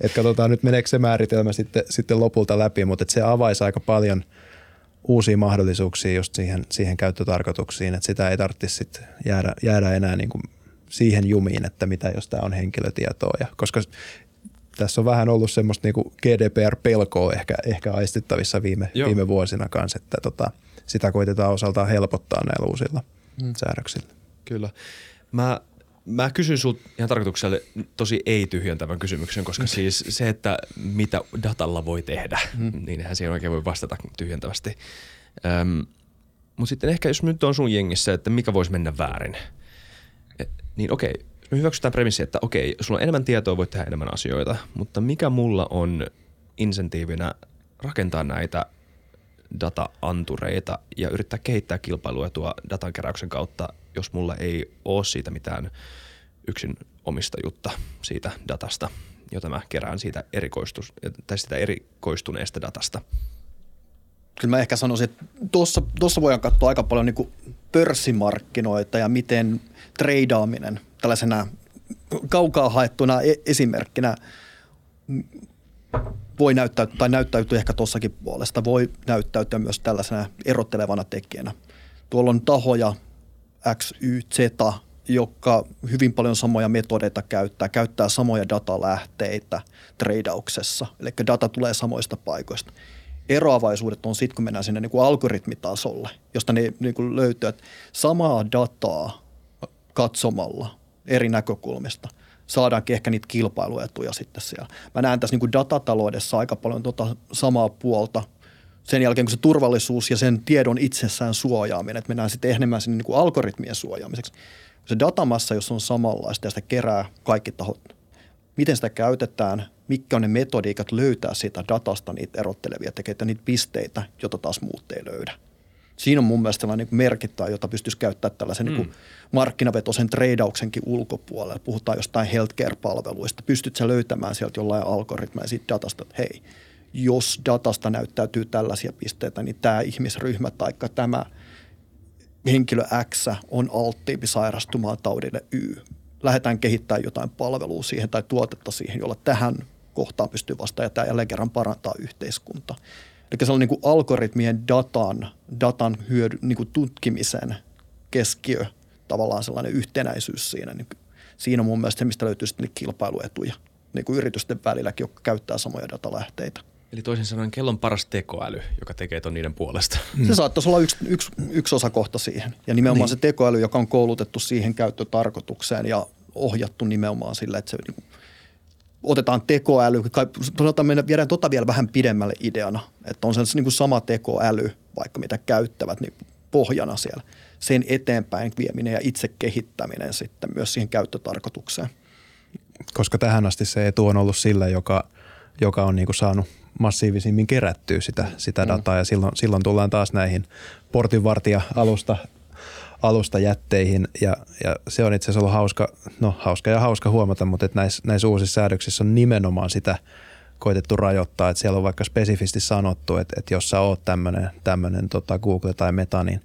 Speaker 3: että katsotaan nyt meneekö se määritelmä sitten, sitten lopulta läpi, mutta se avaisi aika paljon uusia mahdollisuuksia just siihen, siihen käyttötarkoituksiin, että sitä ei tarvitsisi sitten jäädä, jäädä enää niin kuin siihen jumiin, että mitä jos tämä on henkilötietoa. Ja, koska tässä on vähän ollut semmoista niin GDPR-pelkoa ehkä, ehkä aistittavissa viime, viime vuosina kanssa, että tota, – sitä koitetaan osaltaan helpottaa näillä uusilla mm. säädöksillä.
Speaker 1: Kyllä. Mä, mä kysyn sinulta ihan tarkoituksella tosi ei-tyhjentävän kysymyksen, koska mm. siis se, että mitä datalla voi tehdä, mm. niin eihän siihen oikein voi vastata tyhjentävästi. Öm, mutta sitten ehkä jos nyt on sun jengissä, että mikä voisi mennä väärin, et, niin okei, me hyväksytään premissi, että okei, sulla on enemmän tietoa, voit tehdä enemmän asioita, mutta mikä mulla on insentiivinä rakentaa näitä data-antureita ja yrittää kehittää kilpailuetua datankeräyksen kautta, jos mulla ei ole siitä mitään yksin omistajuutta siitä datasta, jota mä kerään siitä, erikoistus, tai sitä erikoistuneesta datasta.
Speaker 2: Kyllä mä ehkä sanoisin, että tuossa, tuossa voidaan katsoa aika paljon niin pörssimarkkinoita ja miten treidaaminen tällaisena kaukaa haettuna e- esimerkkinä voi näyttäytyä, tai näyttäytyy ehkä tuossakin puolesta, voi näyttäytyä myös tällaisena erottelevana tekijänä. Tuolla on tahoja X, Y, Z, jotka hyvin paljon samoja metodeita käyttää, käyttää samoja datalähteitä treidauksessa, eli data tulee samoista paikoista. Eroavaisuudet on sitten, kun mennään sinne niin kuin algoritmitasolle, josta ne niin kuin löytyy, että samaa dataa katsomalla eri näkökulmista saadaankin ehkä niitä kilpailuetuja sitten siellä. Mä näen tässä niin kuin datataloudessa aika paljon tota samaa puolta sen jälkeen, kun se turvallisuus ja sen tiedon itsessään suojaaminen, että mennään sitten enemmän sinne niin kuin algoritmien suojaamiseksi. Se datamassa, jos on samanlaista ja sitä kerää kaikki tahot, miten sitä käytetään, mitkä on ne metodiikat löytää siitä datasta niitä erottelevia tekijöitä, niitä pisteitä, joita taas muut ei löydä. Siinä on mun mielestä sellainen niin merkittävä, jota pystyisi käyttämään tällaisen niin mm. niin markkinavetoisen treidauksenkin ulkopuolella. Puhutaan jostain healthcare-palveluista. Pystyt sä löytämään sieltä jollain algoritmeja siitä datasta, että hei, jos datasta näyttäytyy tällaisia pisteitä, niin tämä ihmisryhmä tai tämä henkilö X on alttiimpi sairastumaan taudille Y. Lähdetään kehittämään jotain palvelua siihen tai tuotetta siihen, jolla tähän kohtaan pystyy vastaamaan ja tämä jälleen kerran parantaa yhteiskuntaa. Eli se on niin kuin algoritmien datan, datan hyödy, niin kuin tutkimisen keskiö, tavallaan sellainen yhtenäisyys siinä. Niin siinä on mun mielestä se, mistä löytyy sitten kilpailuetuja niin kuin yritysten välilläkin, jotka käyttää samoja datalähteitä.
Speaker 1: Eli toisin sanoen kellon paras tekoäly, joka tekee ton niiden puolesta.
Speaker 2: Mm. Se saattaisi olla yksi, yksi, yksi osakohta siihen. Ja nimenomaan niin. se tekoäly, joka on koulutettu siihen käyttötarkoitukseen ja ohjattu nimenomaan sillä, että se niin otetaan tekoäly, sanotaan mennä, viedään tota vielä vähän pidemmälle ideana, että on se niin kuin sama tekoäly, vaikka mitä käyttävät, niin pohjana siellä. Sen eteenpäin vieminen ja itse kehittäminen sitten myös siihen käyttötarkoitukseen.
Speaker 3: Koska tähän asti se etu on ollut sillä, joka, joka on niin kuin saanut massiivisimmin kerättyä sitä, sitä mm. dataa ja silloin, silloin tullaan taas näihin portinvartija-alusta alustajätteihin ja, ja se on itse asiassa ollut hauska, no hauska ja hauska huomata, mutta että näissä, näissä uusissa säädöksissä on nimenomaan sitä koitettu rajoittaa, että siellä on vaikka spesifisti sanottu, että, että jos sä oot tämmöinen, tämmöinen tota Google tai Meta, niin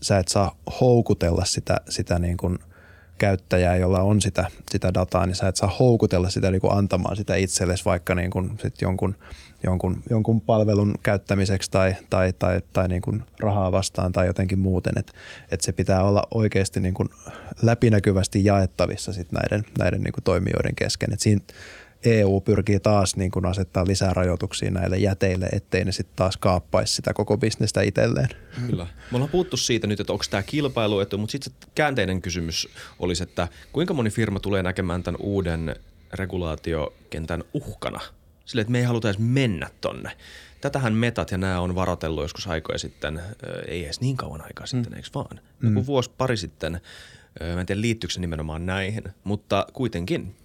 Speaker 3: sä et saa houkutella sitä, sitä niin kuin käyttäjää, jolla on sitä, sitä dataa, niin sä et saa houkutella sitä niin kuin antamaan sitä itsellesi vaikka niin kuin sit jonkun – jonkun, jonkun palvelun käyttämiseksi tai, tai, tai, tai niin kuin rahaa vastaan tai jotenkin muuten. Että et se pitää olla oikeasti niin kuin läpinäkyvästi jaettavissa sit näiden, näiden niin kuin toimijoiden kesken. Et siinä EU pyrkii taas niin kuin asettaa lisää rajoituksia näille jäteille, ettei ne sitten taas kaappaisi sitä koko bisnestä itselleen.
Speaker 1: Kyllä. Me ollaan puhuttu siitä nyt, että onko tämä kilpailuetu, mutta sitten käänteinen kysymys olisi, että kuinka moni firma tulee näkemään tämän uuden regulaatiokentän uhkana – Sille, että me ei haluta edes mennä tonne. Tätähän metat ja nämä on varotellut joskus aikoja sitten, ei edes niin kauan aikaa sitten, mm. eikö vaan? Mm. Joku vuosi pari sitten, mä en tiedä liittyykö se nimenomaan näihin, mutta kuitenkin.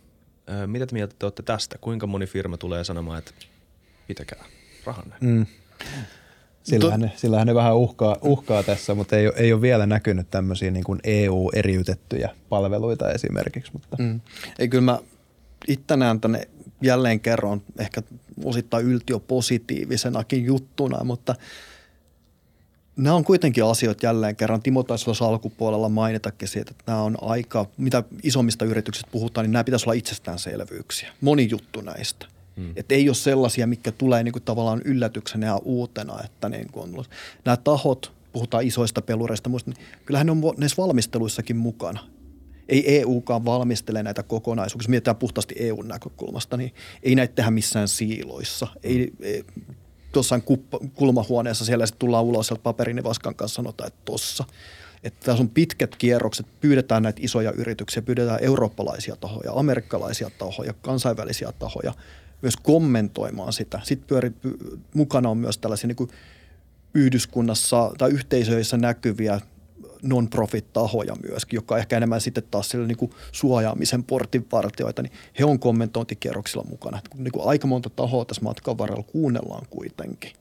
Speaker 1: Mitä te mieltä te olette tästä? Kuinka moni firma tulee sanomaan, että pitäkää rahanne? Mm.
Speaker 3: Sillähän, ne, sillähän ne vähän uhkaa, uhkaa tässä, mutta ei, ei ole vielä näkynyt tämmöisiä niin kuin EU-eriytettyjä palveluita esimerkiksi. Mutta. Mm.
Speaker 2: Ei kyllä mä itse näen tänne jälleen kerran ehkä osittain yltiöpositiivisenakin juttuna, mutta nämä on kuitenkin asioita jälleen kerran. Timo taisi alkupuolella mainitakin siitä, että nämä on aika, mitä isommista yrityksistä puhutaan, niin nämä pitäisi olla itsestäänselvyyksiä. Moni juttu näistä. Hmm. Että ei ole sellaisia, mikä tulee niin kuin tavallaan yllätyksenä ja uutena, että niin kuin on, nämä tahot, puhutaan isoista pelureista, muista, niin kyllähän ne on näissä valmisteluissakin mukana ei EUkaan valmistele näitä kokonaisuuksia, mietitään puhtaasti EUn näkökulmasta, niin ei näitä tehdä missään siiloissa. Ei, ei tuossa kulmahuoneessa siellä sitten tullaan ulos sieltä paperinivaskan kanssa sanotaan, että tossa. Että tässä on pitkät kierrokset, pyydetään näitä isoja yrityksiä, pyydetään eurooppalaisia tahoja, amerikkalaisia tahoja, kansainvälisiä tahoja myös kommentoimaan sitä. Sitten pyöri, mukana on myös tällaisia niin kuin yhdyskunnassa tai yhteisöissä näkyviä non-profit-tahoja myöskin, jotka ehkä enemmän sitten taas sillä niin kuin suojaamisen portinvartioita, niin he on kommentointikierroksilla mukana. Niin kuin aika monta tahoa tässä matkan varrella kuunnellaan kuitenkin,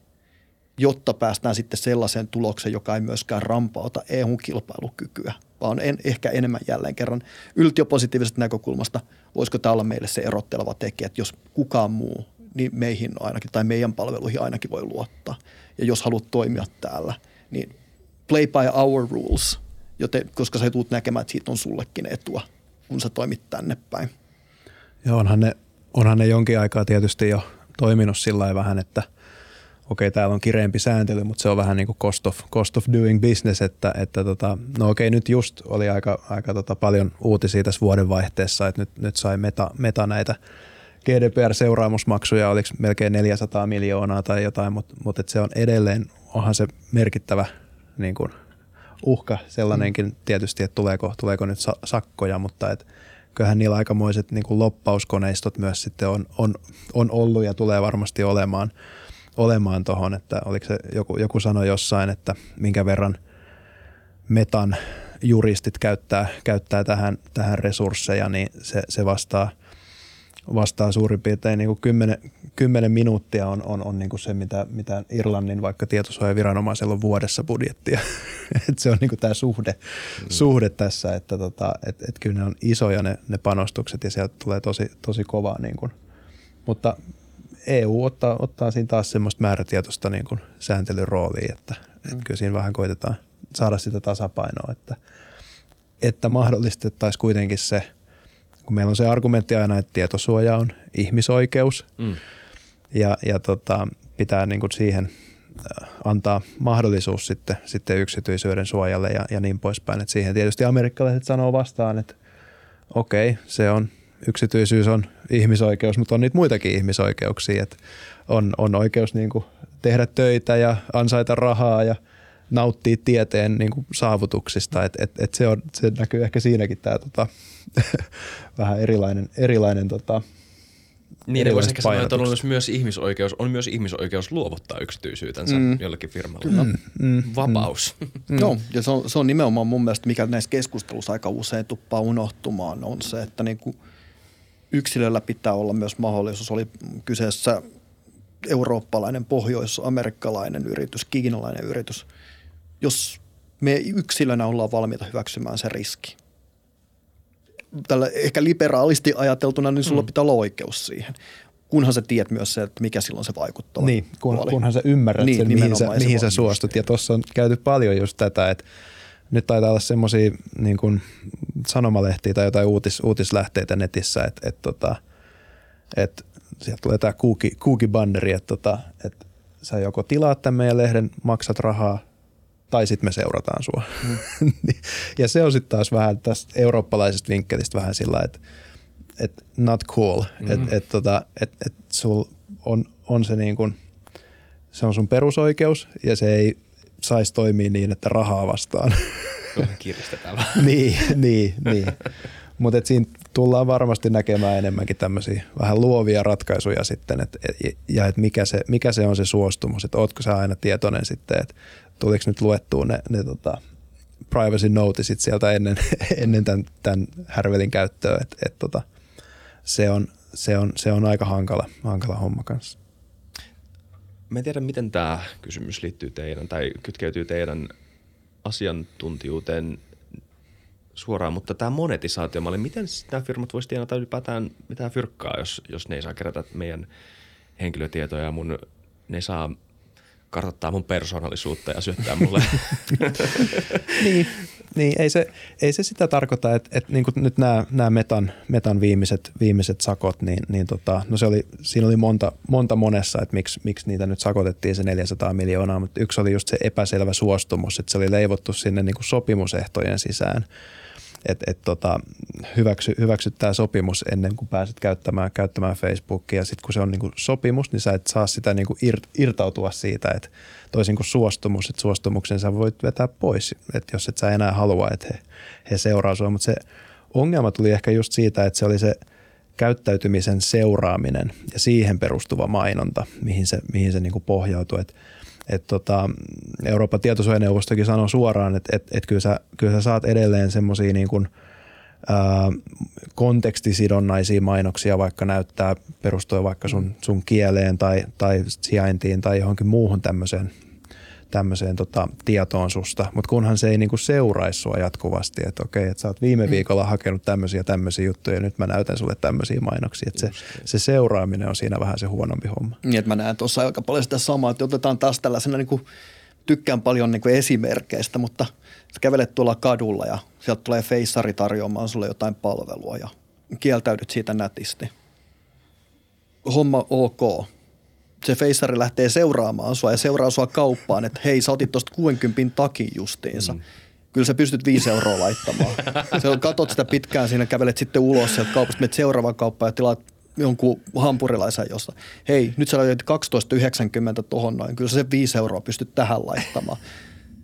Speaker 2: jotta päästään sitten sellaiseen tulokseen, joka ei myöskään rampauta EU-kilpailukykyä, vaan en, ehkä enemmän jälleen kerran yltiöpositiivisesta näkökulmasta, voisiko tämä olla meille se erotteleva tekijä, että jos kukaan muu, niin meihin ainakin tai meidän palveluihin ainakin voi luottaa. Ja jos haluat toimia täällä, niin play by our rules, joten, koska sä tulet näkemään, että siitä on sullekin etua. kun sä toimit tänne päin.
Speaker 3: Ja onhan ne, onhan ne jonkin aikaa tietysti jo toiminut sillä vähän, että okei, täällä on kireempi sääntely, mutta se on vähän niin kuin cost of, cost of doing business, että, että tota, no okei, nyt just oli aika, aika tota paljon uutisia tässä vuodenvaihteessa, että nyt, nyt sai meta, meta näitä GDPR-seuraamusmaksuja, oliko melkein 400 miljoonaa tai jotain, mutta, mutta se on edelleen, onhan se merkittävä niin kuin uhka sellainenkin mm. tietysti, että tuleeko, tuleeko nyt sakkoja, mutta että kyllähän niillä aikamoiset niin kuin loppauskoneistot myös sitten on, on, on ollut ja tulee varmasti olemaan, olemaan tuohon, että oliko se joku, joku sanoi jossain, että minkä verran metan juristit käyttää, käyttää tähän, tähän resursseja, niin se, se vastaa – vastaa suurin piirtein niin kuin 10, 10 minuuttia on, on, on niin kuin se, mitä, mitä Irlannin vaikka tietosuojaviranomaisella on vuodessa budjettia. [laughs] et se on niin kuin tämä suhde, mm. suhde tässä, että tota, et, et kyllä ne on isoja ne, ne panostukset ja sieltä tulee tosi, tosi kovaa. Niin kuin. Mutta EU ottaa, ottaa siinä taas semmoista määrätietoista niin kuin sääntelyn roolia, että, mm. että kyllä siinä vähän koitetaan saada sitä tasapainoa, että, että mahdollistettaisiin kuitenkin se – kun meillä on se argumentti aina, että tietosuoja on ihmisoikeus mm. ja, ja tota, pitää niin kuin siihen äh, antaa mahdollisuus sitten, sitten yksityisyyden suojalle ja, ja niin poispäin. Et siihen tietysti amerikkalaiset sanoo vastaan, että okei, okay, se on yksityisyys on ihmisoikeus, mutta on niitä muitakin ihmisoikeuksia, että on, on oikeus niin kuin tehdä töitä ja ansaita rahaa ja nauttia tieteen niin kuin saavutuksista, että et, et se, on, se näkyy ehkä siinäkin tämä tota, [laughs] vähän erilainen, erilainen tota,
Speaker 1: niin, voisi ehkä sanoa, että on myös, myös ihmisoikeus, on myös ihmisoikeus luovuttaa yksityisyytensä mm. jollekin firmalle. Mm. Mm. Vapaus.
Speaker 2: Mm. Joo, ja se on, se on nimenomaan mun mielestä, mikä näissä keskustelussa aika usein tuppaa unohtumaan, on se, että niin kuin yksilöllä pitää olla myös mahdollisuus, oli kyseessä eurooppalainen, pohjois-amerikkalainen yritys, kiinalainen yritys, jos me yksilönä ollaan valmiita hyväksymään se riski – tällä ehkä liberaalisti ajateltuna, niin sulla mm. pitää olla oikeus siihen. Kunhan sä tiedät myös se, että mikä silloin se vaikuttaa.
Speaker 3: Niin, kun, kunhan sä ymmärrät niin, sen, mihin, sä, mihin sä suostut. Ja tuossa on käyty paljon just tätä, että nyt taitaa olla semmoisia niin kuin sanomalehtiä tai jotain uutis, uutislähteitä netissä, että, että, tota, että sieltä tulee tämä kuuki, kuukibanderi, että, tota, että sä joko tilaat tämän meidän lehden, maksat rahaa tai sitten me seurataan sua. Mm. [laughs] ja se on sitten taas vähän tästä eurooppalaisesta vinkkelistä vähän sillä että et not cool. Mm. Että et, tota, et, et sul on, on se niin kuin, se on sun perusoikeus ja se ei saisi toimia niin, että rahaa vastaan.
Speaker 1: Kiristetään [laughs]
Speaker 3: niin, niin, niin. Mutta siinä tullaan varmasti näkemään enemmänkin tämmöisiä vähän luovia ratkaisuja sitten, et, et, ja että mikä se, mikä se on se suostumus, että ootko sä aina tietoinen sitten, että tuliko nyt luettua ne, ne tota, privacy noticeit sieltä ennen, [laughs] ennen tämän, tämän härvelin käyttöä, että et, tota, se, on, se, on, se on aika hankala, hankala homma kanssa.
Speaker 1: Mä en tiedä, miten tämä kysymys liittyy teidän tai kytkeytyy teidän asiantuntijuuteen suoraan, mutta tämä monetisaatiomalli, miten nämä firmat voisivat tienata ylipäätään mitään fyrkkaa, jos, jos ne ei saa kerätä meidän henkilötietoja ja mun, ne saa kartoittaa mun persoonallisuutta ja syöttää mulle. [laughs]
Speaker 3: niin, niin ei, se, ei se sitä tarkoita, että, että niin nyt nämä, nämä metan, metan viimeiset, viimeiset sakot, niin, niin tota, no se oli, siinä oli monta, monta monessa, että miksi, miksi niitä nyt sakotettiin se 400 miljoonaa, mutta yksi oli just se epäselvä suostumus, että se oli leivottu sinne niin kuin sopimusehtojen sisään – että et tota, hyväksy, hyväksy tämä sopimus ennen kuin pääset käyttämään, käyttämään Facebookia. Sitten kun se on niinku sopimus, niin sä et saa sitä niinku ir, irtautua siitä, että toisin kuin suostumus, että suostumuksen sä voit vetää pois, että jos et sä enää halua, että he, he seuraa sua. Mutta se ongelma tuli ehkä just siitä, että se oli se käyttäytymisen seuraaminen ja siihen perustuva mainonta, mihin se, mihin se niinku pohjautuu. Että et tota, Euroopan tietosuojaneuvostokin sanoo suoraan, että et, et kyllä, sä, kyllä sä saat edelleen semmoisia niin kuin, kontekstisidonnaisia mainoksia, vaikka näyttää perustuen vaikka sun, sun kieleen tai, tai sijaintiin tai johonkin muuhun tämmöiseen tämmöiseen tota, tietoon susta, mutta kunhan se ei niinku seuraisi sua jatkuvasti, että okei, että sä oot viime mm. viikolla hakenut tämmöisiä tämmöisiä juttuja ja nyt mä näytän sulle tämmöisiä mainoksia, että se, se seuraaminen on siinä vähän se huonompi homma.
Speaker 2: Niin, että mä näen tuossa aika paljon sitä samaa, että otetaan taas tällaisena niinku tykkään paljon niin kuin esimerkkeistä, mutta sä kävelet tuolla kadulla ja sieltä tulee feissari tarjoamaan sulle jotain palvelua ja kieltäydyt siitä nätisti. Homma ok. Se feissari lähtee seuraamaan sua ja seuraa sua kauppaan, että hei sä otit tosta 60 takin justiinsa. Mm. Kyllä sä pystyt 5 euroa laittamaan. [laughs] Se on, katot sitä pitkään siinä, kävelet sitten ulos sieltä kaupasta, menet seuraavaan kauppaan ja tilaat jonkun hampurilaisen jossa. Hei, nyt sä löyt 12,90 tohon noin. Kyllä sä se 5 euroa pystyt tähän laittamaan.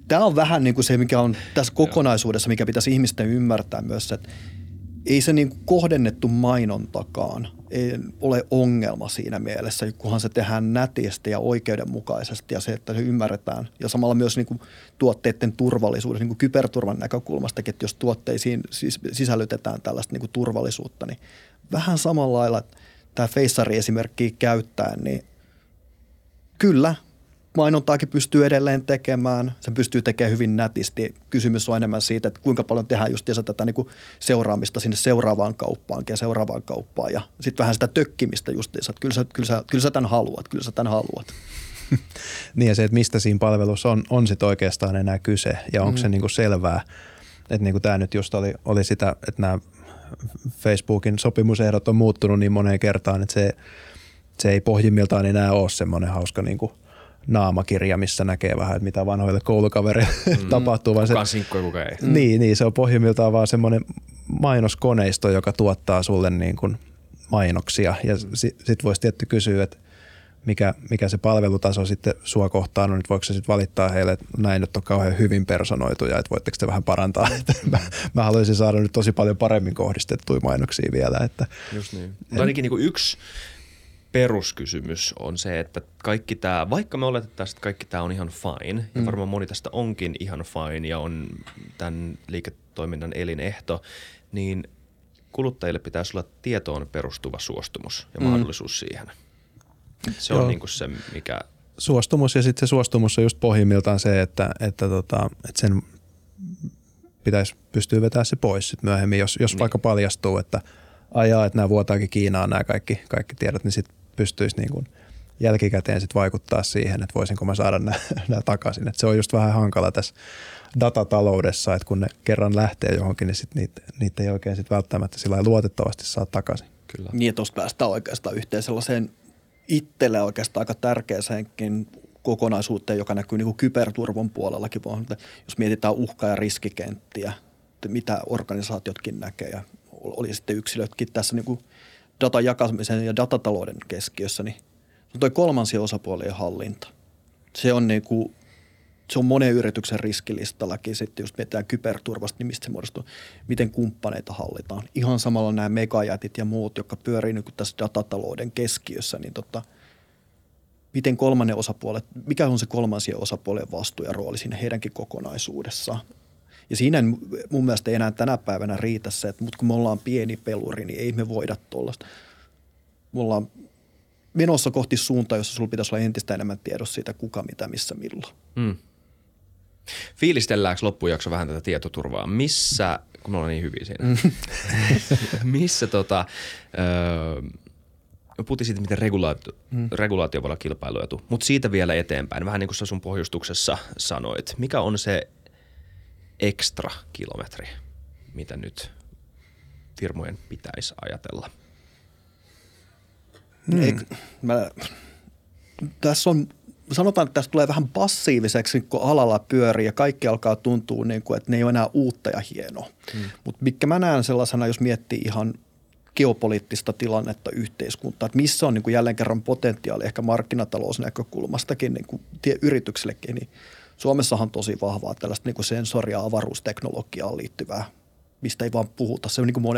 Speaker 2: Tämä on vähän niin kuin se, mikä on tässä kokonaisuudessa, mikä pitäisi ihmisten ymmärtää myös, että ei se niin kohdennettu mainontakaan ei ole ongelma siinä mielessä, kunhan se tehdään nätisti ja oikeudenmukaisesti ja se, että se ymmärretään. Ja samalla myös niin kuin tuotteiden turvallisuuden, niin kuin kyberturvan näkökulmastakin, että jos tuotteisiin sisällytetään tällaista niin kuin turvallisuutta, niin vähän samalla lailla tämä Feissari-esimerkkiä käyttäen, niin kyllä mainontaakin pystyy edelleen tekemään. Se pystyy tekemään hyvin nätisti. Kysymys on enemmän siitä, että kuinka paljon tehdään just tätä niin kuin seuraamista sinne seuraavaan kauppaan ja seuraavaan kauppaan. Ja sitten vähän sitä tökkimistä justiinsa, että kyllä sä, kyllä, sä, kyllä sä tämän haluat, kyllä sä tämän haluat. [laughs]
Speaker 3: niin ja se, että mistä siinä palvelussa on, on sitten oikeastaan enää kyse ja onko mm. se niin kuin selvää. Että niin kuin tämä nyt just oli, oli sitä, että nämä Facebookin sopimusehdot on muuttunut niin moneen kertaan, että se, se ei pohjimmiltaan enää ole semmoinen hauska niin kuin naamakirja, missä näkee vähän, että mitä vanhoille koulukavereille mm. [laughs] tapahtuu.
Speaker 1: Vaan kuka se, sinkkoi, kuka ei.
Speaker 3: Niin, niin, se on pohjimmiltaan vaan semmoinen mainoskoneisto, joka tuottaa sulle niin kuin mainoksia. Ja mm. sitten sit voisi tietty kysyä, että mikä, mikä se palvelutaso sitten sua kohtaan on, että voiko se sitten valittaa heille, että näin nyt on kauhean hyvin personoituja, että voitteko te vähän parantaa. [laughs] mä, mä haluaisin saada nyt tosi paljon paremmin kohdistettuja mainoksia vielä. Että,
Speaker 1: Just niin. Mutta ainakin niin yksi peruskysymys on se, että kaikki tämä, vaikka me oletettaisiin, että kaikki tämä on ihan fine, ja mm. varmaan moni tästä onkin ihan fine ja on tämän liiketoiminnan elinehto, niin kuluttajille pitäisi olla tietoon perustuva suostumus ja mm. mahdollisuus siihen. Se on niin kuin se, mikä...
Speaker 3: Suostumus ja sitten se suostumus on just pohjimmiltaan se, että, että, tota, että sen pitäisi pystyä vetämään se pois sit myöhemmin, jos, jos niin. vaikka paljastuu, että ajaa, että nämä vuotaakin Kiinaan nämä kaikki, kaikki tiedot, niin sitten pystyisi niin kuin jälkikäteen sit vaikuttaa siihen, että voisinko mä saada nämä, [laughs] takaisin. Et se on just vähän hankala tässä datataloudessa, että kun ne kerran lähtee johonkin, niin sit niitä, niitä ei oikein sit välttämättä sillä luotettavasti saa takaisin.
Speaker 2: Kyllä. Niin, että tuossa päästään oikeastaan yhteen sellaiseen itselle oikeastaan aika tärkeäseenkin kokonaisuuteen, joka näkyy niin kuin kyberturvan puolellakin. Jos mietitään uhka- ja riskikenttiä, mitä organisaatiotkin näkee ja oli sitten yksilötkin tässä niin kuin datan jakamisen ja datatalouden keskiössä, niin se on toi kolmansien osapuolien hallinta. Se on niin kuin, se on monen yrityksen riskilistallakin sitten, jos mietitään kyberturvasta, niin mistä se muodostuu, miten kumppaneita hallitaan. Ihan samalla nämä megajätit ja muut, jotka pyörii niin tässä datatalouden keskiössä, niin tota, miten kolmannen osapuolet, mikä on se kolmansien osapuolen vastuu ja rooli siinä heidänkin kokonaisuudessaan. Ja siinä mun mielestä ei enää tänä päivänä riitä se, että mutta kun me ollaan pieni peluri, niin ei me voida tuollaista. Me ollaan menossa kohti suuntaa, jossa sulla pitäisi olla entistä enemmän tiedossa siitä, kuka, mitä, missä, milloin. Mm.
Speaker 1: Fiilistelläänkö loppujakso vähän tätä tietoturvaa? Missä, kun me ollaan niin hyviä siinä, mm. [laughs] missä tota, öö, puhuttiin siitä, miten regulaatio, mm. regulaatio voi olla kilpailuetu, mutta siitä vielä eteenpäin, vähän niin kuin sä sun pohjustuksessa sanoit. Mikä on se ekstra kilometri, mitä nyt firmojen pitäisi ajatella?
Speaker 2: Hmm. Ei, mä, tässä on, sanotaan, että tässä tulee vähän passiiviseksi, kun alalla pyörii ja kaikki alkaa tuntua, niin kuin, että ne ei ole enää uutta ja hienoa. Hmm. Mutta mikä mä näen sellaisena, jos miettii ihan geopoliittista tilannetta yhteiskuntaa, että missä on niin kuin jälleen kerran potentiaali ehkä markkinatalousnäkökulmastakin niin kuin yrityksillekin, niin Suomessahan on tosi vahvaa tällaista niin kuin sensori- ja avaruusteknologiaan liittyvää mistä ei vaan puhuta. Se on niin kuin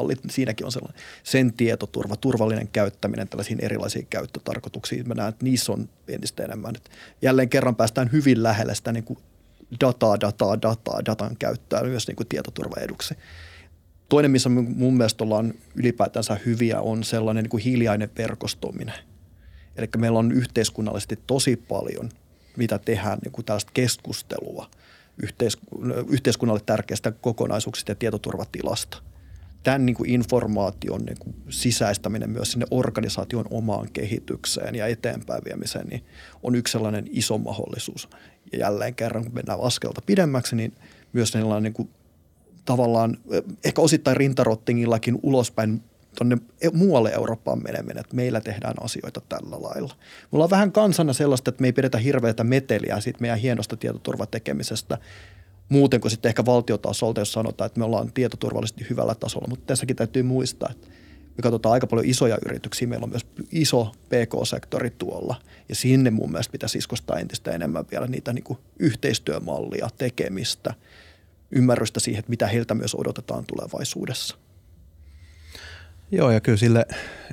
Speaker 2: niin siinäkin on sellainen sen tietoturva, turvallinen käyttäminen tällaisiin erilaisiin käyttötarkoituksiin. Mä näen, että niissä on entistä enemmän. Että jälleen kerran päästään hyvin lähelle sitä niin kuin dataa, dataa, dataa, datan käyttöä myös niin kuin tietoturvaeduksi. Toinen, missä mun mielestä ollaan ylipäätänsä hyviä, on sellainen niin kuin hiljainen verkostuminen. Eli meillä on yhteiskunnallisesti tosi paljon – mitä tehdään niin kuin tällaista keskustelua yhteiskunnalle tärkeistä kokonaisuuksista ja tietoturvatilasta. Tämän niin kuin informaation niin kuin sisäistäminen myös sinne organisaation omaan kehitykseen ja eteenpäin viemiseen niin on yksi sellainen iso mahdollisuus. Ja jälleen kerran, kun mennään askelta pidemmäksi, niin myös sellainen niin kuin, tavallaan ehkä osittain rintarottingillakin ulospäin tuonne e-, muualle Eurooppaan meneminen, että meillä tehdään asioita tällä lailla. Mulla on vähän kansana sellaista, että me ei pidetä hirveätä meteliä siitä meidän hienosta tietoturvatekemisestä, muuten kuin sitten ehkä valtiotasolta, jos sanotaan, että me ollaan tietoturvallisesti hyvällä tasolla. Mutta tässäkin täytyy muistaa, että me katsotaan aika paljon isoja yrityksiä. Meillä on myös iso PK-sektori tuolla ja sinne mun mielestä pitäisi iskostaa entistä enemmän vielä niitä niin yhteistyömallia, tekemistä, ymmärrystä siihen, että mitä heiltä myös odotetaan tulevaisuudessa.
Speaker 3: Joo ja kyllä sille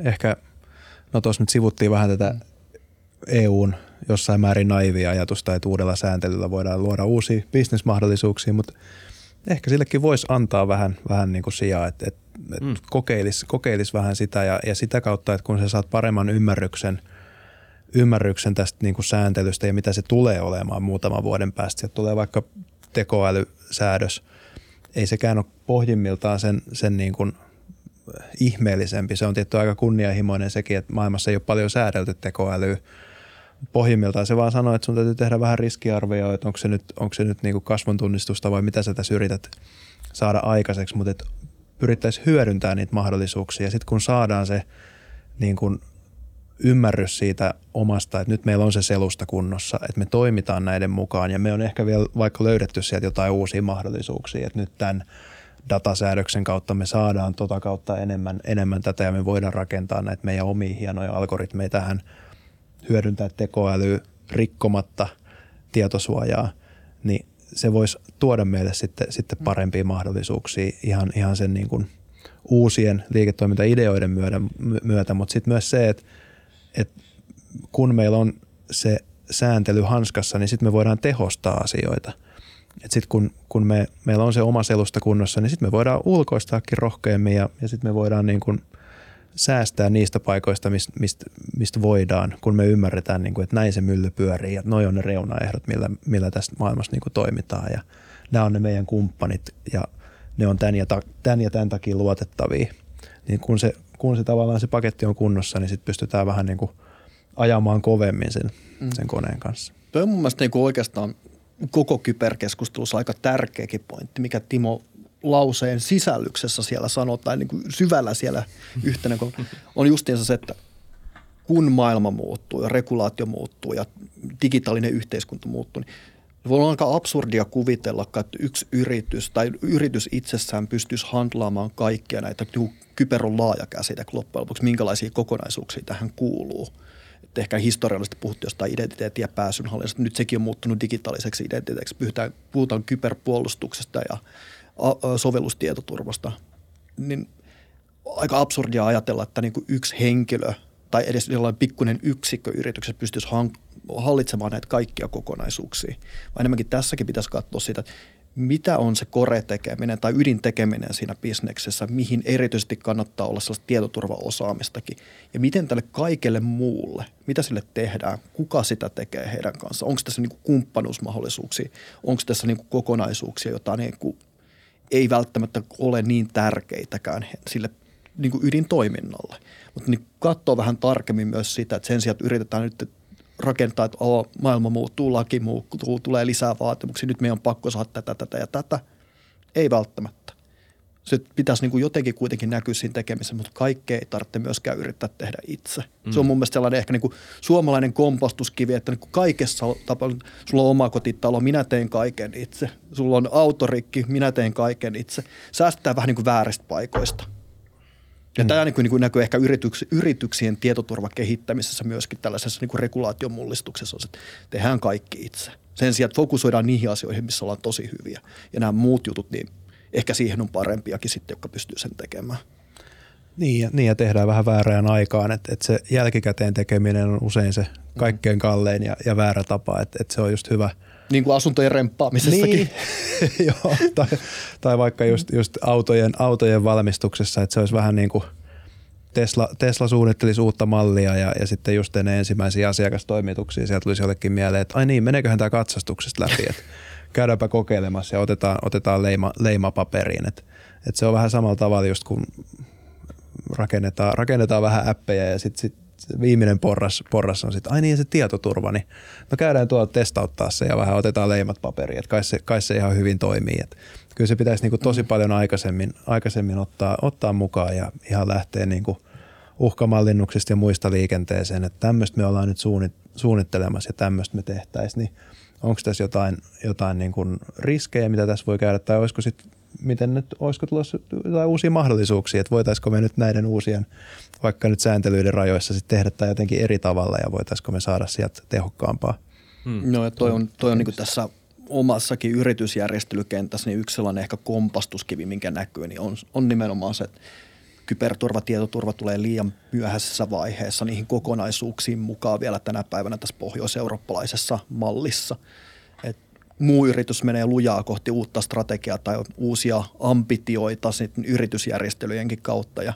Speaker 3: ehkä, no tuossa nyt sivuttiin vähän tätä EUn jossain määrin naivia ajatusta, että uudella sääntelyllä voidaan luoda uusia bisnesmahdollisuuksia, mutta ehkä sillekin voisi antaa vähän, vähän niin kuin sijaa, että, että, mm. kokeilisi, kokeilis vähän sitä ja, ja sitä kautta, että kun sä saat paremman ymmärryksen, ymmärryksen tästä niin kuin sääntelystä ja mitä se tulee olemaan muutaman vuoden päästä. Sieltä tulee vaikka tekoälysäädös. Ei sekään ole pohjimmiltaan sen, sen niin kuin ihmeellisempi. Se on tietty aika kunnianhimoinen sekin, että maailmassa ei ole paljon säädelty tekoälyä. Pohjimmiltaan se vaan sanoo, että sun täytyy tehdä vähän riskiarvioa, että onko se nyt, onko se nyt niin kasvun tunnistusta vai mitä sä tässä yrität saada aikaiseksi, mutta että pyrittäisiin hyödyntämään niitä mahdollisuuksia. Ja sitten kun saadaan se niin kuin ymmärrys siitä omasta, että nyt meillä on se selusta kunnossa, että me toimitaan näiden mukaan. Ja me on ehkä vielä vaikka löydetty sieltä jotain uusia mahdollisuuksia, että nyt tämän datasäädöksen kautta me saadaan tota kautta enemmän, enemmän tätä ja me voidaan rakentaa näitä meidän omia hienoja algoritmeja tähän – hyödyntää tekoälyä rikkomatta tietosuojaa, niin se voisi tuoda meille sitten, sitten parempia mahdollisuuksia ihan, ihan sen niin kuin uusien liiketoimintaideoiden myötä, myötä mutta sitten myös se, että, että kun meillä on se sääntely hanskassa, niin sitten me voidaan tehostaa asioita. Sitten kun, kun me, meillä on se oma selusta kunnossa, niin sitten me voidaan ulkoistaakin rohkeammin ja, ja sitten me voidaan niin kuin – säästää niistä paikoista, mistä, mistä, mistä voidaan, kun me ymmärretään, niin kuin, että näin se mylly pyörii ja noi on ne reunaehdot, millä, millä tästä maailmassa niin kuin toimitaan ja nämä on ne meidän kumppanit ja ne on tämän ja, ta, tämän, ja tämän takia luotettavia. Niin kun se, kun se tavallaan se paketti on kunnossa, niin sitten pystytään vähän niin kuin ajamaan kovemmin sen, mm. sen koneen kanssa.
Speaker 2: Tuo on mun mielestä niin kuin oikeastaan koko kyberkeskustelussa aika tärkeäkin pointti, mikä Timo lauseen sisällyksessä siellä sanotaan, niin kuin syvällä siellä yhtenä, kun on justiinsa se, että kun maailma muuttuu ja regulaatio muuttuu ja digitaalinen yhteiskunta muuttuu, niin voi olla aika absurdia kuvitella, että yksi yritys tai yritys itsessään pystyisi handlaamaan kaikkia näitä, kyber on laaja käsite loppujen lopuksi, minkälaisia kokonaisuuksia tähän kuuluu. Ehkä historiallisesti puhuttiin jostain identiteetti- ja pääsynhallinnasta. Nyt sekin on muuttunut digitaaliseksi identiteetiksi. Puhutaan, puhutaan kyberpuolustuksesta ja sovellustietoturvasta, niin aika absurdia ajatella, että niin kuin yksi henkilö tai edes sellainen pikkuinen yksikkö yrityksessä pystyisi hallitsemaan näitä kaikkia kokonaisuuksia. Vaan enemmänkin tässäkin pitäisi katsoa sitä, että mitä on se kore-tekeminen tai ydintekeminen siinä bisneksessä, mihin erityisesti kannattaa olla sellaista tietoturvaosaamistakin. Ja miten tälle kaikelle muulle, mitä sille tehdään, kuka sitä tekee heidän kanssaan, onko tässä niin kumppanuusmahdollisuuksia, onko tässä niin kokonaisuuksia, joita niin ei välttämättä ole niin tärkeitäkään sille niin kuin ydintoiminnalle. Mutta niin katsoo vähän tarkemmin myös sitä, että sen sijaan, että yritetään nyt rakentaa, että oh, maailma muuttuu, laki muuttuu, tulee lisää vaatimuksia, nyt meidän on pakko saada tätä, tätä ja tätä. Ei välttämättä se pitäisi niin kuin jotenkin kuitenkin näkyä siinä tekemisessä, mutta kaikkea ei tarvitse myöskään yrittää tehdä itse. Mm. Se on mun mielestä sellainen ehkä niin kuin suomalainen kompastuskivi, että niin kuin kaikessa tapauksessa, sulla on oma kotitalo, minä teen kaiken itse. Sulla on autorikki, minä teen kaiken itse. Säästetään vähän niin kuin vääristä paikoista. Ja mm. tämä niin kuin, niin kuin näkyy ehkä yrityks, yrityksien tietoturvakehittämisessä myöskin tällaisessa niin kuin regulaatiomullistuksessa, että tehdään kaikki itse. Sen sijaan, että fokusoidaan niihin asioihin, missä ollaan tosi hyviä. Ja nämä muut jutut, niin ehkä siihen on parempiakin sitten, jotka pystyy sen tekemään.
Speaker 3: Niin ja, niin ja tehdään vähän väärään aikaan, että, että se jälkikäteen tekeminen on usein se kaikkein kallein ja, ja väärä tapa, että, että se on just hyvä.
Speaker 2: Niin kuin asuntojen remppaamisessakin.
Speaker 3: Niin. [laughs] Joo, tai, tai vaikka just, just autojen, autojen valmistuksessa, että se olisi vähän niin kuin Tesla, Tesla suunnittelisi uutta mallia ja, ja sitten just ennen ensimmäisiä asiakastoimituksia sieltä tulisi jollekin mieleen, että ai niin, meneeköhän tämä katsastuksesta läpi, että käydäänpä kokeilemassa ja otetaan, otetaan leima, leimapaperiin. Et, et se on vähän samalla tavalla just kun rakennetaan, rakennetaan vähän appeja ja sitten sit viimeinen porras, porras on sitten, ai niin se tietoturva, niin no käydään tuolla testauttaa se ja vähän otetaan leimat paperiin, että kai se, kai se ihan hyvin toimii. Et kyllä se pitäisi niin kuin tosi mm. paljon aikaisemmin, aikaisemmin ottaa, ottaa mukaan ja ihan lähteä niin kuin uhkamallinnuksista ja muista liikenteeseen, että tämmöistä me ollaan nyt suunnittelemassa ja tämmöistä me tehtäisiin, niin onko tässä jotain, jotain niin kuin riskejä, mitä tässä voi käydä, tai olisiko sitten, miten nyt, olisiko tulossa jotain uusia mahdollisuuksia, että voitaisiko me nyt näiden uusien, vaikka nyt sääntelyiden rajoissa sitten tehdä tämä jotenkin eri tavalla, ja voitaisiko me saada sieltä tehokkaampaa?
Speaker 2: Hmm. No ja toi on, toi on niin tässä omassakin yritysjärjestelykentässä niin yksi sellainen ehkä kompastuskivi, minkä näkyy, niin on, on nimenomaan se, että kyberturva, tietoturva tulee liian myöhäisessä vaiheessa niihin kokonaisuuksiin mukaan vielä tänä päivänä tässä pohjoiseurooppalaisessa mallissa. Muu yritys menee lujaa kohti uutta strategiaa tai uusia ambitioita sitten yritysjärjestelyjenkin kautta ja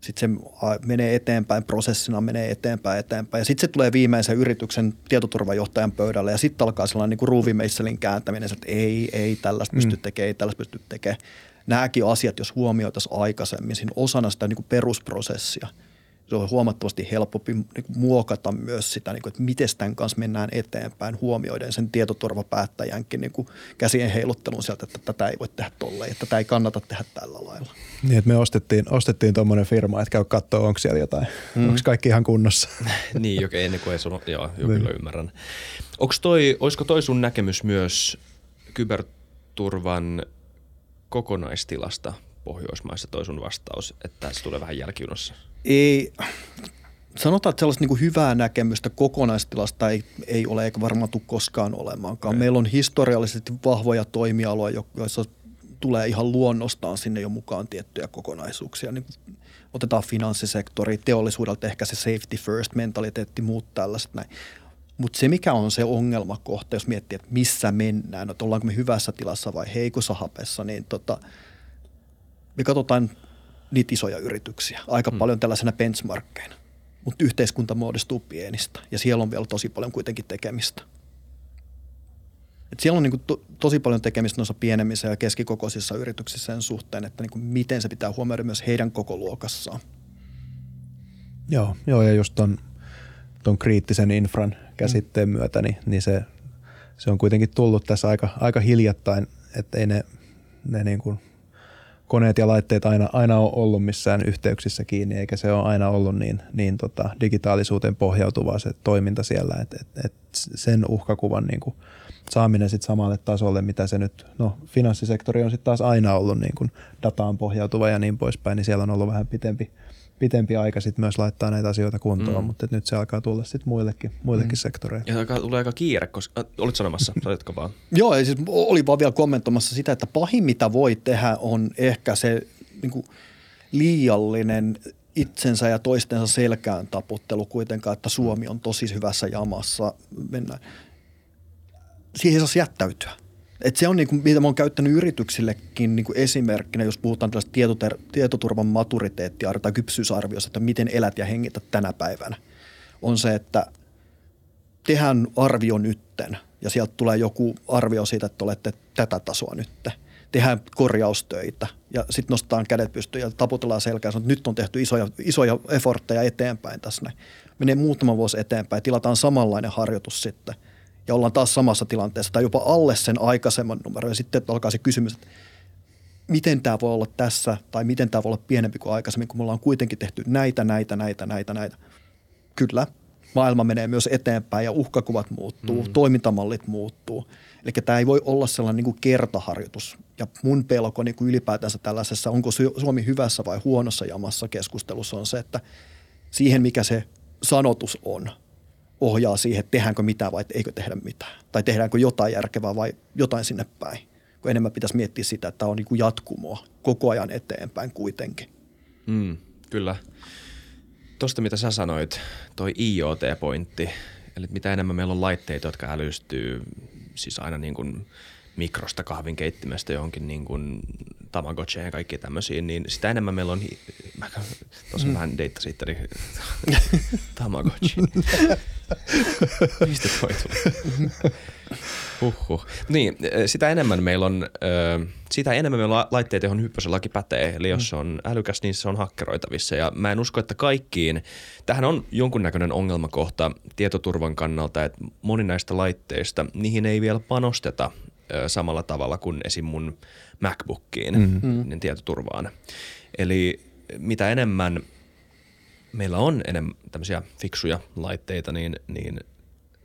Speaker 2: sitten se menee eteenpäin, prosessina menee eteenpäin, eteenpäin. Ja sitten se tulee viimeisen yrityksen tietoturvajohtajan pöydälle ja sitten alkaa sellainen niin kuin ruuvimeisselin kääntäminen, että ei, ei tällaista pysty mm. tekemään, ei tällaista pysty tekemään nämäkin asiat, jos huomioitaisiin aikaisemmin siinä osana sitä niin kuin perusprosessia, se on huomattavasti helpompi niin muokata myös sitä, niin kuin, että miten tämän kanssa mennään eteenpäin, huomioiden sen tietoturvapäättäjänkin niin kuin käsien heiluttelun sieltä, että tätä ei voi tehdä tolleen, että tätä ei kannata tehdä tällä lailla.
Speaker 3: Niin, että me ostettiin, ostettiin tuommoinen firma, että käy katsoa, onko siellä jotain, mm. onko kaikki ihan kunnossa. [laughs]
Speaker 1: niin, joka ennen kuin ei sun, joo, jo niin. kyllä ymmärrän. Onks toi, olisiko toi sun näkemys myös kyberturvan kokonaistilasta Pohjoismaissa toi sun vastaus, että se tulee vähän jälkijunassa?
Speaker 2: Ei, sanotaan, että sellaista niin hyvää näkemystä kokonaistilasta ei, ei ole eikä varmaan tule koskaan olemaankaan. Okay. Meillä on historiallisesti vahvoja toimialoja, joissa tulee ihan luonnostaan sinne jo mukaan tiettyjä kokonaisuuksia. Niin otetaan finanssisektori, teollisuudelta ehkä se safety first mentaliteetti, muut tällaiset näin. Mutta se, mikä on se ongelmakohta, jos miettii, että missä mennään, että ollaanko me hyvässä tilassa vai heikossa hapessa, niin tota, me katsotaan niitä isoja yrityksiä aika hmm. paljon tällaisena benchmarkkeina. Mutta yhteiskunta muodostuu pienistä ja siellä on vielä tosi paljon kuitenkin tekemistä. Et siellä on niinku to, tosi paljon tekemistä noissa pienemmissä ja keskikokoisissa yrityksissä sen suhteen, että niinku miten se pitää huomioida myös heidän koko luokassaan.
Speaker 3: Joo, joo ja just ton, ton kriittisen infran käsitteen myötä, niin, niin se, se on kuitenkin tullut tässä aika, aika hiljattain, että ei ne, ne niin kuin koneet ja laitteet aina, aina ole ollut missään yhteyksissä kiinni, eikä se ole aina ollut niin, niin tota, digitaalisuuteen pohjautuvaa se toiminta siellä, että et, et sen uhkakuvan niin kuin saaminen sit samalle tasolle, mitä se nyt, no finanssisektori on sitten taas aina ollut niin kuin dataan pohjautuva ja niin poispäin, niin siellä on ollut vähän pitempi, pitempi aika sitten myös laittaa näitä asioita kuntoon, mm. mutta nyt se alkaa tulla sitten muillekin, muillekin mm. sektoreille.
Speaker 1: Ja alkaa, tulee aika kiire, koska äh, olit sanomassa, [laughs] sanoitko vaan?
Speaker 2: Joo, ja siis oli vaan vielä kommentoimassa sitä, että pahin mitä voi tehdä on ehkä se niin kuin liiallinen itsensä ja toistensa selkään taputtelu kuitenkaan, että Suomi on tosi hyvässä jamassa. Mennään. Siihen ei saa jättäytyä et se on niin kuin, mitä mä oon käyttänyt yrityksillekin niin kuin esimerkkinä, jos puhutaan tällaista tietoter- tietoturvan maturiteettiarviosta tai kypsyysarviosta, että miten elät ja hengität tänä päivänä, on se, että tehdään arvio nytten ja sieltä tulee joku arvio siitä, että olette tätä tasoa nytte. Tehdään korjaustöitä ja sitten nostetaan kädet pystyyn ja taputellaan selkään, että nyt on tehty isoja, isoja effortteja eteenpäin tässä. Menee muutama vuosi eteenpäin, tilataan samanlainen harjoitus sitten – ja ollaan taas samassa tilanteessa tai jopa alle sen aikaisemman numeron. Ja sitten alkaa se kysymys, että miten tämä voi olla tässä tai miten tämä voi olla pienempi kuin aikaisemmin, kun me ollaan kuitenkin tehty näitä, näitä, näitä, näitä, näitä. Kyllä, maailma menee myös eteenpäin ja uhkakuvat muuttuu, mm. toimintamallit muuttuu. Eli tämä ei voi olla sellainen niin kuin kertaharjoitus. Ja mun pelko niin kuin ylipäätänsä tällaisessa, onko Suomi hyvässä vai huonossa jamassa keskustelussa on se, että siihen mikä se sanotus on – ohjaa siihen, että tehdäänkö mitään vai eikö tehdä mitään. Tai tehdäänkö jotain järkevää vai jotain sinne päin. Kun enemmän pitäisi miettiä sitä, että tämä on niin kuin jatkumoa koko ajan eteenpäin kuitenkin.
Speaker 1: Mm, kyllä. Tuosta mitä sä sanoit, toi IoT-pointti, eli mitä enemmän meillä on laitteita, jotka älystyy siis aina niin kuin mikrosta kahvin keittimestä johonkin niin kuin Tamagotcheihin ja kaikki tämmöisiin, niin sitä enemmän meillä on, hi- mä tuossa mm. vähän itteni [laughs] Tamagotchi. Mistä toi tuli? Huhhuh. Niin, sitä enemmän meillä on, sitä enemmän meillä on laitteita, johon hyppösen laki pätee. Eli jos se on älykäs, niin se on hakkeroitavissa. Ja mä en usko, että kaikkiin, tähän on jonkunnäköinen ongelmakohta tietoturvan kannalta, että moni näistä laitteista, niihin ei vielä panosteta samalla tavalla kuin esim. mun MacBookiin, mm-hmm. niin tietoturvaan. Eli mitä enemmän meillä on enemmän tämmöisiä fiksuja laitteita, niin, niin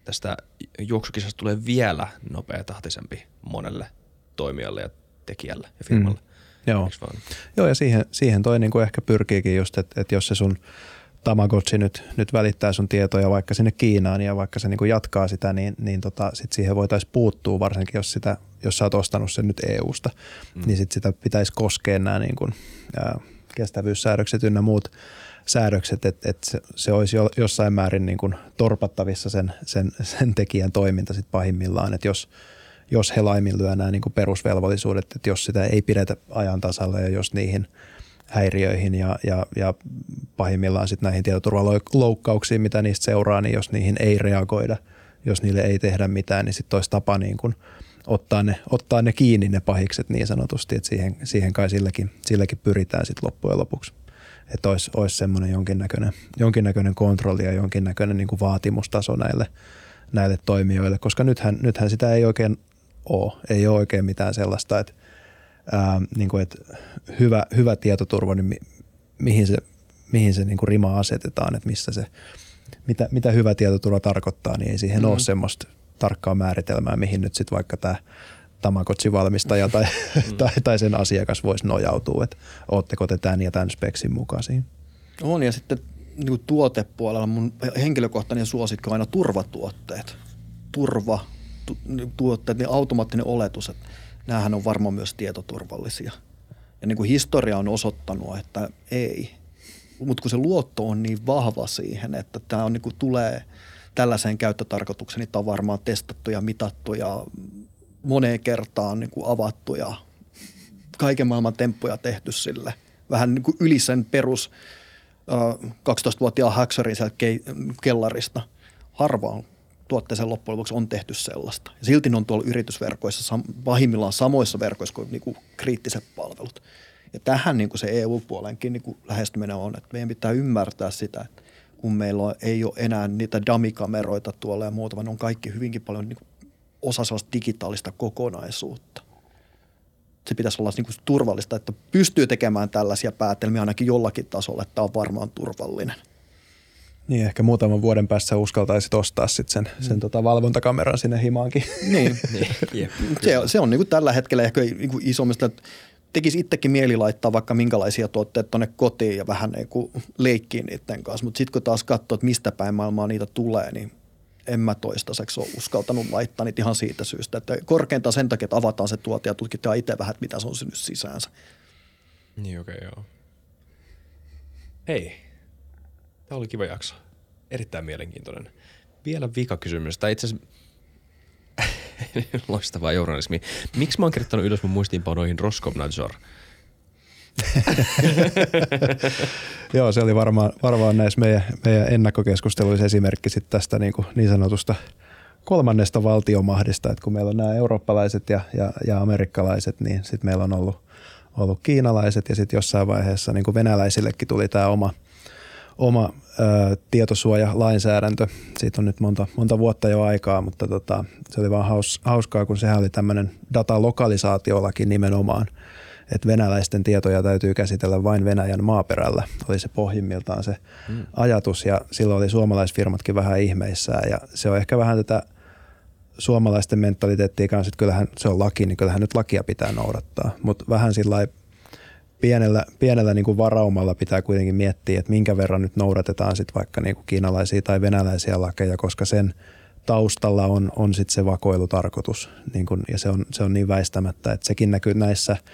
Speaker 1: tästä juoksukisasta tulee vielä nopeatahtisempi monelle toimijalle ja tekijälle ja firmalle. Mm.
Speaker 3: Joo. Joo, ja siihen, siihen toi niinku ehkä pyrkiikin just, että, että jos se sun Tamagotchi nyt, nyt välittää sun tietoja vaikka sinne Kiinaan ja vaikka se niinku jatkaa sitä, niin, niin tota, sit siihen voitaisiin puuttua varsinkin, jos, sitä, jos sä oot ostanut sen nyt EU-sta, mm. niin sit sitä pitäisi koskea nämä niinku, kestävyyssäädökset ynnä muut säädökset, että, että se, se olisi jo, jossain määrin niin kuin torpattavissa sen, sen, sen tekijän toiminta sit pahimmillaan, että jos, jos he laiminlyö nämä niin kuin perusvelvollisuudet, että jos sitä ei pidetä ajan tasalla ja jos niihin häiriöihin ja, ja, ja pahimmillaan sitten näihin tietoturvaloukkauksiin, mitä niistä seuraa, niin jos niihin ei reagoida, jos niille ei tehdä mitään, niin sitten olisi tapa niin kuin ottaa, ne, ottaa ne kiinni ne pahikset niin sanotusti, että siihen, siihen kai silläkin, silläkin pyritään sitten loppujen lopuksi että olisi, olisi semmoinen jonkinnäköinen, jonkinnäköinen kontrolli ja jonkinnäköinen niin kuin vaatimustaso näille, näille toimijoille, koska nythän, nythän sitä ei oikein ole. Ei ole oikein mitään sellaista, että, ää, niin kuin, että hyvä, hyvä tietoturva, niin mi, mihin se, mihin se niin kuin rima asetetaan, että missä se, mitä, mitä hyvä tietoturva tarkoittaa, niin ei siihen mm-hmm. ole semmoista tarkkaa määritelmää, mihin nyt sitten vaikka tämä Tamagotchi-valmistaja tai, mm. tai, tai sen asiakas voisi nojautua, että ootteko te tämän ja tämän speksin mukaisiin.
Speaker 2: On ja sitten niin kuin tuotepuolella mun henkilökohtainen suosikki on aina turvatuotteet. Turva, tu, tuotteet, niin automaattinen oletus, että näähän on varmaan myös tietoturvallisia. Ja niin kuin historia on osoittanut, että ei. Mutta kun se luotto on niin vahva siihen, että tämä on niin kuin tulee tällaiseen käyttötarkoitukseen, niin tämä on varmaan testattu ja mitattu ja moneen kertaan niin kuin avattu ja kaiken maailman temppuja tehty sille. Vähän niin kuin yli sen perus äh, 12-vuotiaan haksarin sieltä kellarista. Harvaan tuotteeseen loppujen lopuksi on tehty sellaista. Ja silti ne on tuolla yritysverkoissa, pahimmillaan samoissa verkoissa kuin, niin kuin kriittiset palvelut. Ja tähän niin kuin se EU-puolenkin niin kuin lähestyminen on, että meidän pitää ymmärtää sitä, että kun meillä ei ole enää niitä dummy-kameroita tuolla ja muuta, vaan on kaikki hyvinkin paljon niin kuin osa sellaista digitaalista kokonaisuutta. Se pitäisi olla niin kuin turvallista, että pystyy tekemään tällaisia päätelmiä ainakin jollakin tasolla, että tämä on varmaan turvallinen.
Speaker 3: Niin, ehkä muutaman vuoden päässä uskaltaisit ostaa sit sen, mm. sen tota valvontakameran sinne himaankin.
Speaker 2: Niin, niin. [laughs] se, se on niin kuin tällä hetkellä ehkä niin kuin isommista, että tekisi itsekin mieli laittaa vaikka minkälaisia tuotteita tuonne kotiin ja vähän niin kuin leikkiin niiden kanssa. Mutta sitten kun taas katsoo, että mistä päin maailmaa niitä tulee, niin en mä toistaiseksi ole uskaltanut laittaa niitä ihan siitä syystä, että korkeintaan sen takia, että avataan se tuote ja tutkitaan itse vähän, mitä se on synnyt sisäänsä.
Speaker 1: Niin okei, okay, joo. Hei, tämä oli kiva jakso. Erittäin mielenkiintoinen. Vielä kysymys, tai itse asiassa [laughs] loistavaa journalismia. Miksi mä oon kirjoittanut ylös mun muistiinpanoihin Roskomnadzor? [laughs]
Speaker 3: Joo, se oli varmaan, varmaan näissä meidän, meidän ennakkokeskusteluissa esimerkki sit tästä niin, kuin niin sanotusta kolmannesta valtiomahdista, että kun meillä on nämä eurooppalaiset ja, ja, ja amerikkalaiset, niin sitten meillä on ollut, ollut kiinalaiset ja sitten jossain vaiheessa niin kuin venäläisillekin tuli tämä oma, oma ö, tietosuojalainsäädäntö. Siitä on nyt monta, monta vuotta jo aikaa, mutta tota, se oli vaan haus, hauskaa, kun sehän oli tämmöinen datalokalisaatiolaki nimenomaan – että venäläisten tietoja täytyy käsitellä vain Venäjän maaperällä. Oli se pohjimmiltaan se mm. ajatus ja silloin oli suomalaisfirmatkin vähän ihmeissään ja se on ehkä vähän tätä suomalaisten mentaliteettia kanssa, että kyllähän se on laki, niin kyllähän nyt lakia pitää noudattaa. Mutta vähän sillä pienellä, pienellä niin kuin varaumalla pitää kuitenkin miettiä, että minkä verran nyt noudatetaan sit vaikka niin kuin kiinalaisia tai venäläisiä lakeja, koska sen taustalla on, on sit se vakoilutarkoitus niin kun, ja se on, se on niin väistämättä, että sekin näkyy näissä –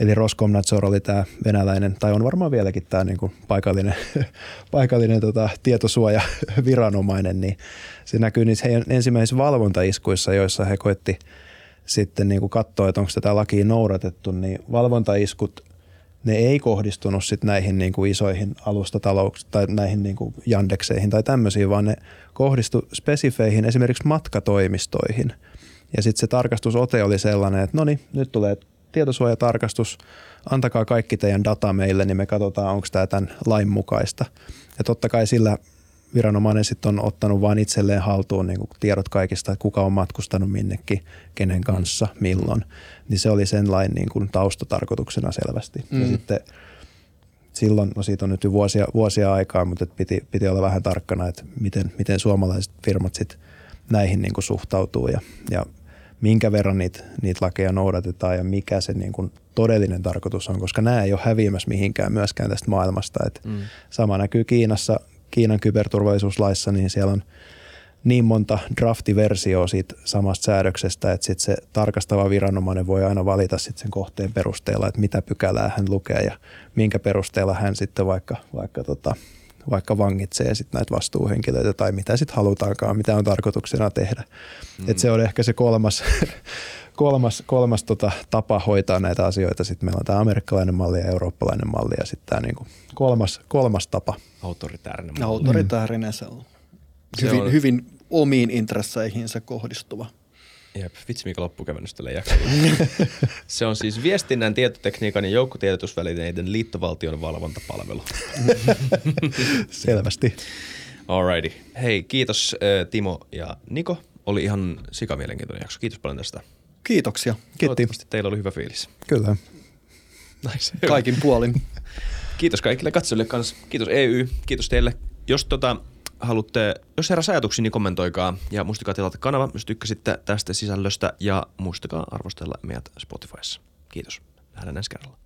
Speaker 3: Eli Roskomnadzor oli tämä venäläinen, tai on varmaan vieläkin tämä niin kuin paikallinen, [laughs] paikallinen tota, tietosuojaviranomainen, niin se näkyy niissä heidän ensimmäisissä valvontaiskuissa, joissa he koetti sitten niin kuin katsoo, että onko tätä lakia noudatettu, niin valvontaiskut, ne ei kohdistunut sitten näihin niin kuin isoihin alustatalouksiin tai näihin niin kuin Yandekseihin tai tämmöisiin, vaan ne kohdistu spesifeihin esimerkiksi matkatoimistoihin. Ja sitten se tarkastusote oli sellainen, että no niin, nyt tulee tietosuojatarkastus, antakaa kaikki teidän data meille, niin me katsotaan, onko tämä tämän lain mukaista. Ja totta kai sillä viranomainen sitten on ottanut vain itselleen haltuun niin kuin tiedot kaikista, että kuka on matkustanut minnekin, kenen kanssa, milloin. Niin se oli sen lain niin kuin taustatarkoituksena selvästi. Mm. Ja sitten silloin, no siitä on nyt jo vuosia, vuosia aikaa, mutta piti, piti olla vähän tarkkana, että miten, miten suomalaiset firmat sitten näihin niin kuin suhtautuu ja, ja minkä verran niitä, niitä lakeja noudatetaan ja mikä se niin kuin todellinen tarkoitus on, koska nämä ei ole häviämässä mihinkään myöskään tästä maailmasta. Et mm. Sama näkyy Kiinassa, Kiinan kyberturvallisuuslaissa, niin siellä on niin monta draftiversioa siitä samasta säädöksestä, että sit se tarkastava viranomainen voi aina valita sit sen kohteen perusteella, että mitä pykälää hän lukee ja minkä perusteella hän sitten vaikka, vaikka, tota, vaikka vangitsee sit näitä vastuuhenkilöitä tai mitä sitten halutaankaan, mitä on tarkoituksena tehdä. Mm. Et se on ehkä se kolmas, [laughs] kolmas, kolmas tota, tapa hoitaa näitä asioita. Sitten meillä on tämä amerikkalainen malli ja eurooppalainen malli ja sitten tämä niinku kolmas, kolmas tapa.
Speaker 1: Autoritäärinen malli.
Speaker 2: Autoritäärinen se on. Hyvin, se on... hyvin omiin intresseihinsä kohdistuva.
Speaker 1: Jep, vitsi mikä loppukevennys tälle [laughs] Se on siis viestinnän, tietotekniikan ja joukkotiedotusvälineiden liittovaltion valvontapalvelu. [laughs]
Speaker 3: Selvästi.
Speaker 1: Alrighty. Hei, kiitos Timo ja Niko. Oli ihan sikamielenkiintoinen jakso. Kiitos paljon tästä.
Speaker 2: Kiitoksia.
Speaker 3: Kiitti.
Speaker 1: teillä oli hyvä fiilis.
Speaker 3: Kyllä.
Speaker 2: Nice. Kaikin puolin. [laughs]
Speaker 1: Kiitos kaikille katsojille kanssa. Kiitos EY. Kiitos teille. Jos tota, haluatte, jos heräsi ajatuksia, niin kommentoikaa ja muistakaa tilata kanava, jos tykkäsitte tästä sisällöstä ja muistakaa arvostella meidät Spotifyssa. Kiitos. Nähdään ensi kerralla.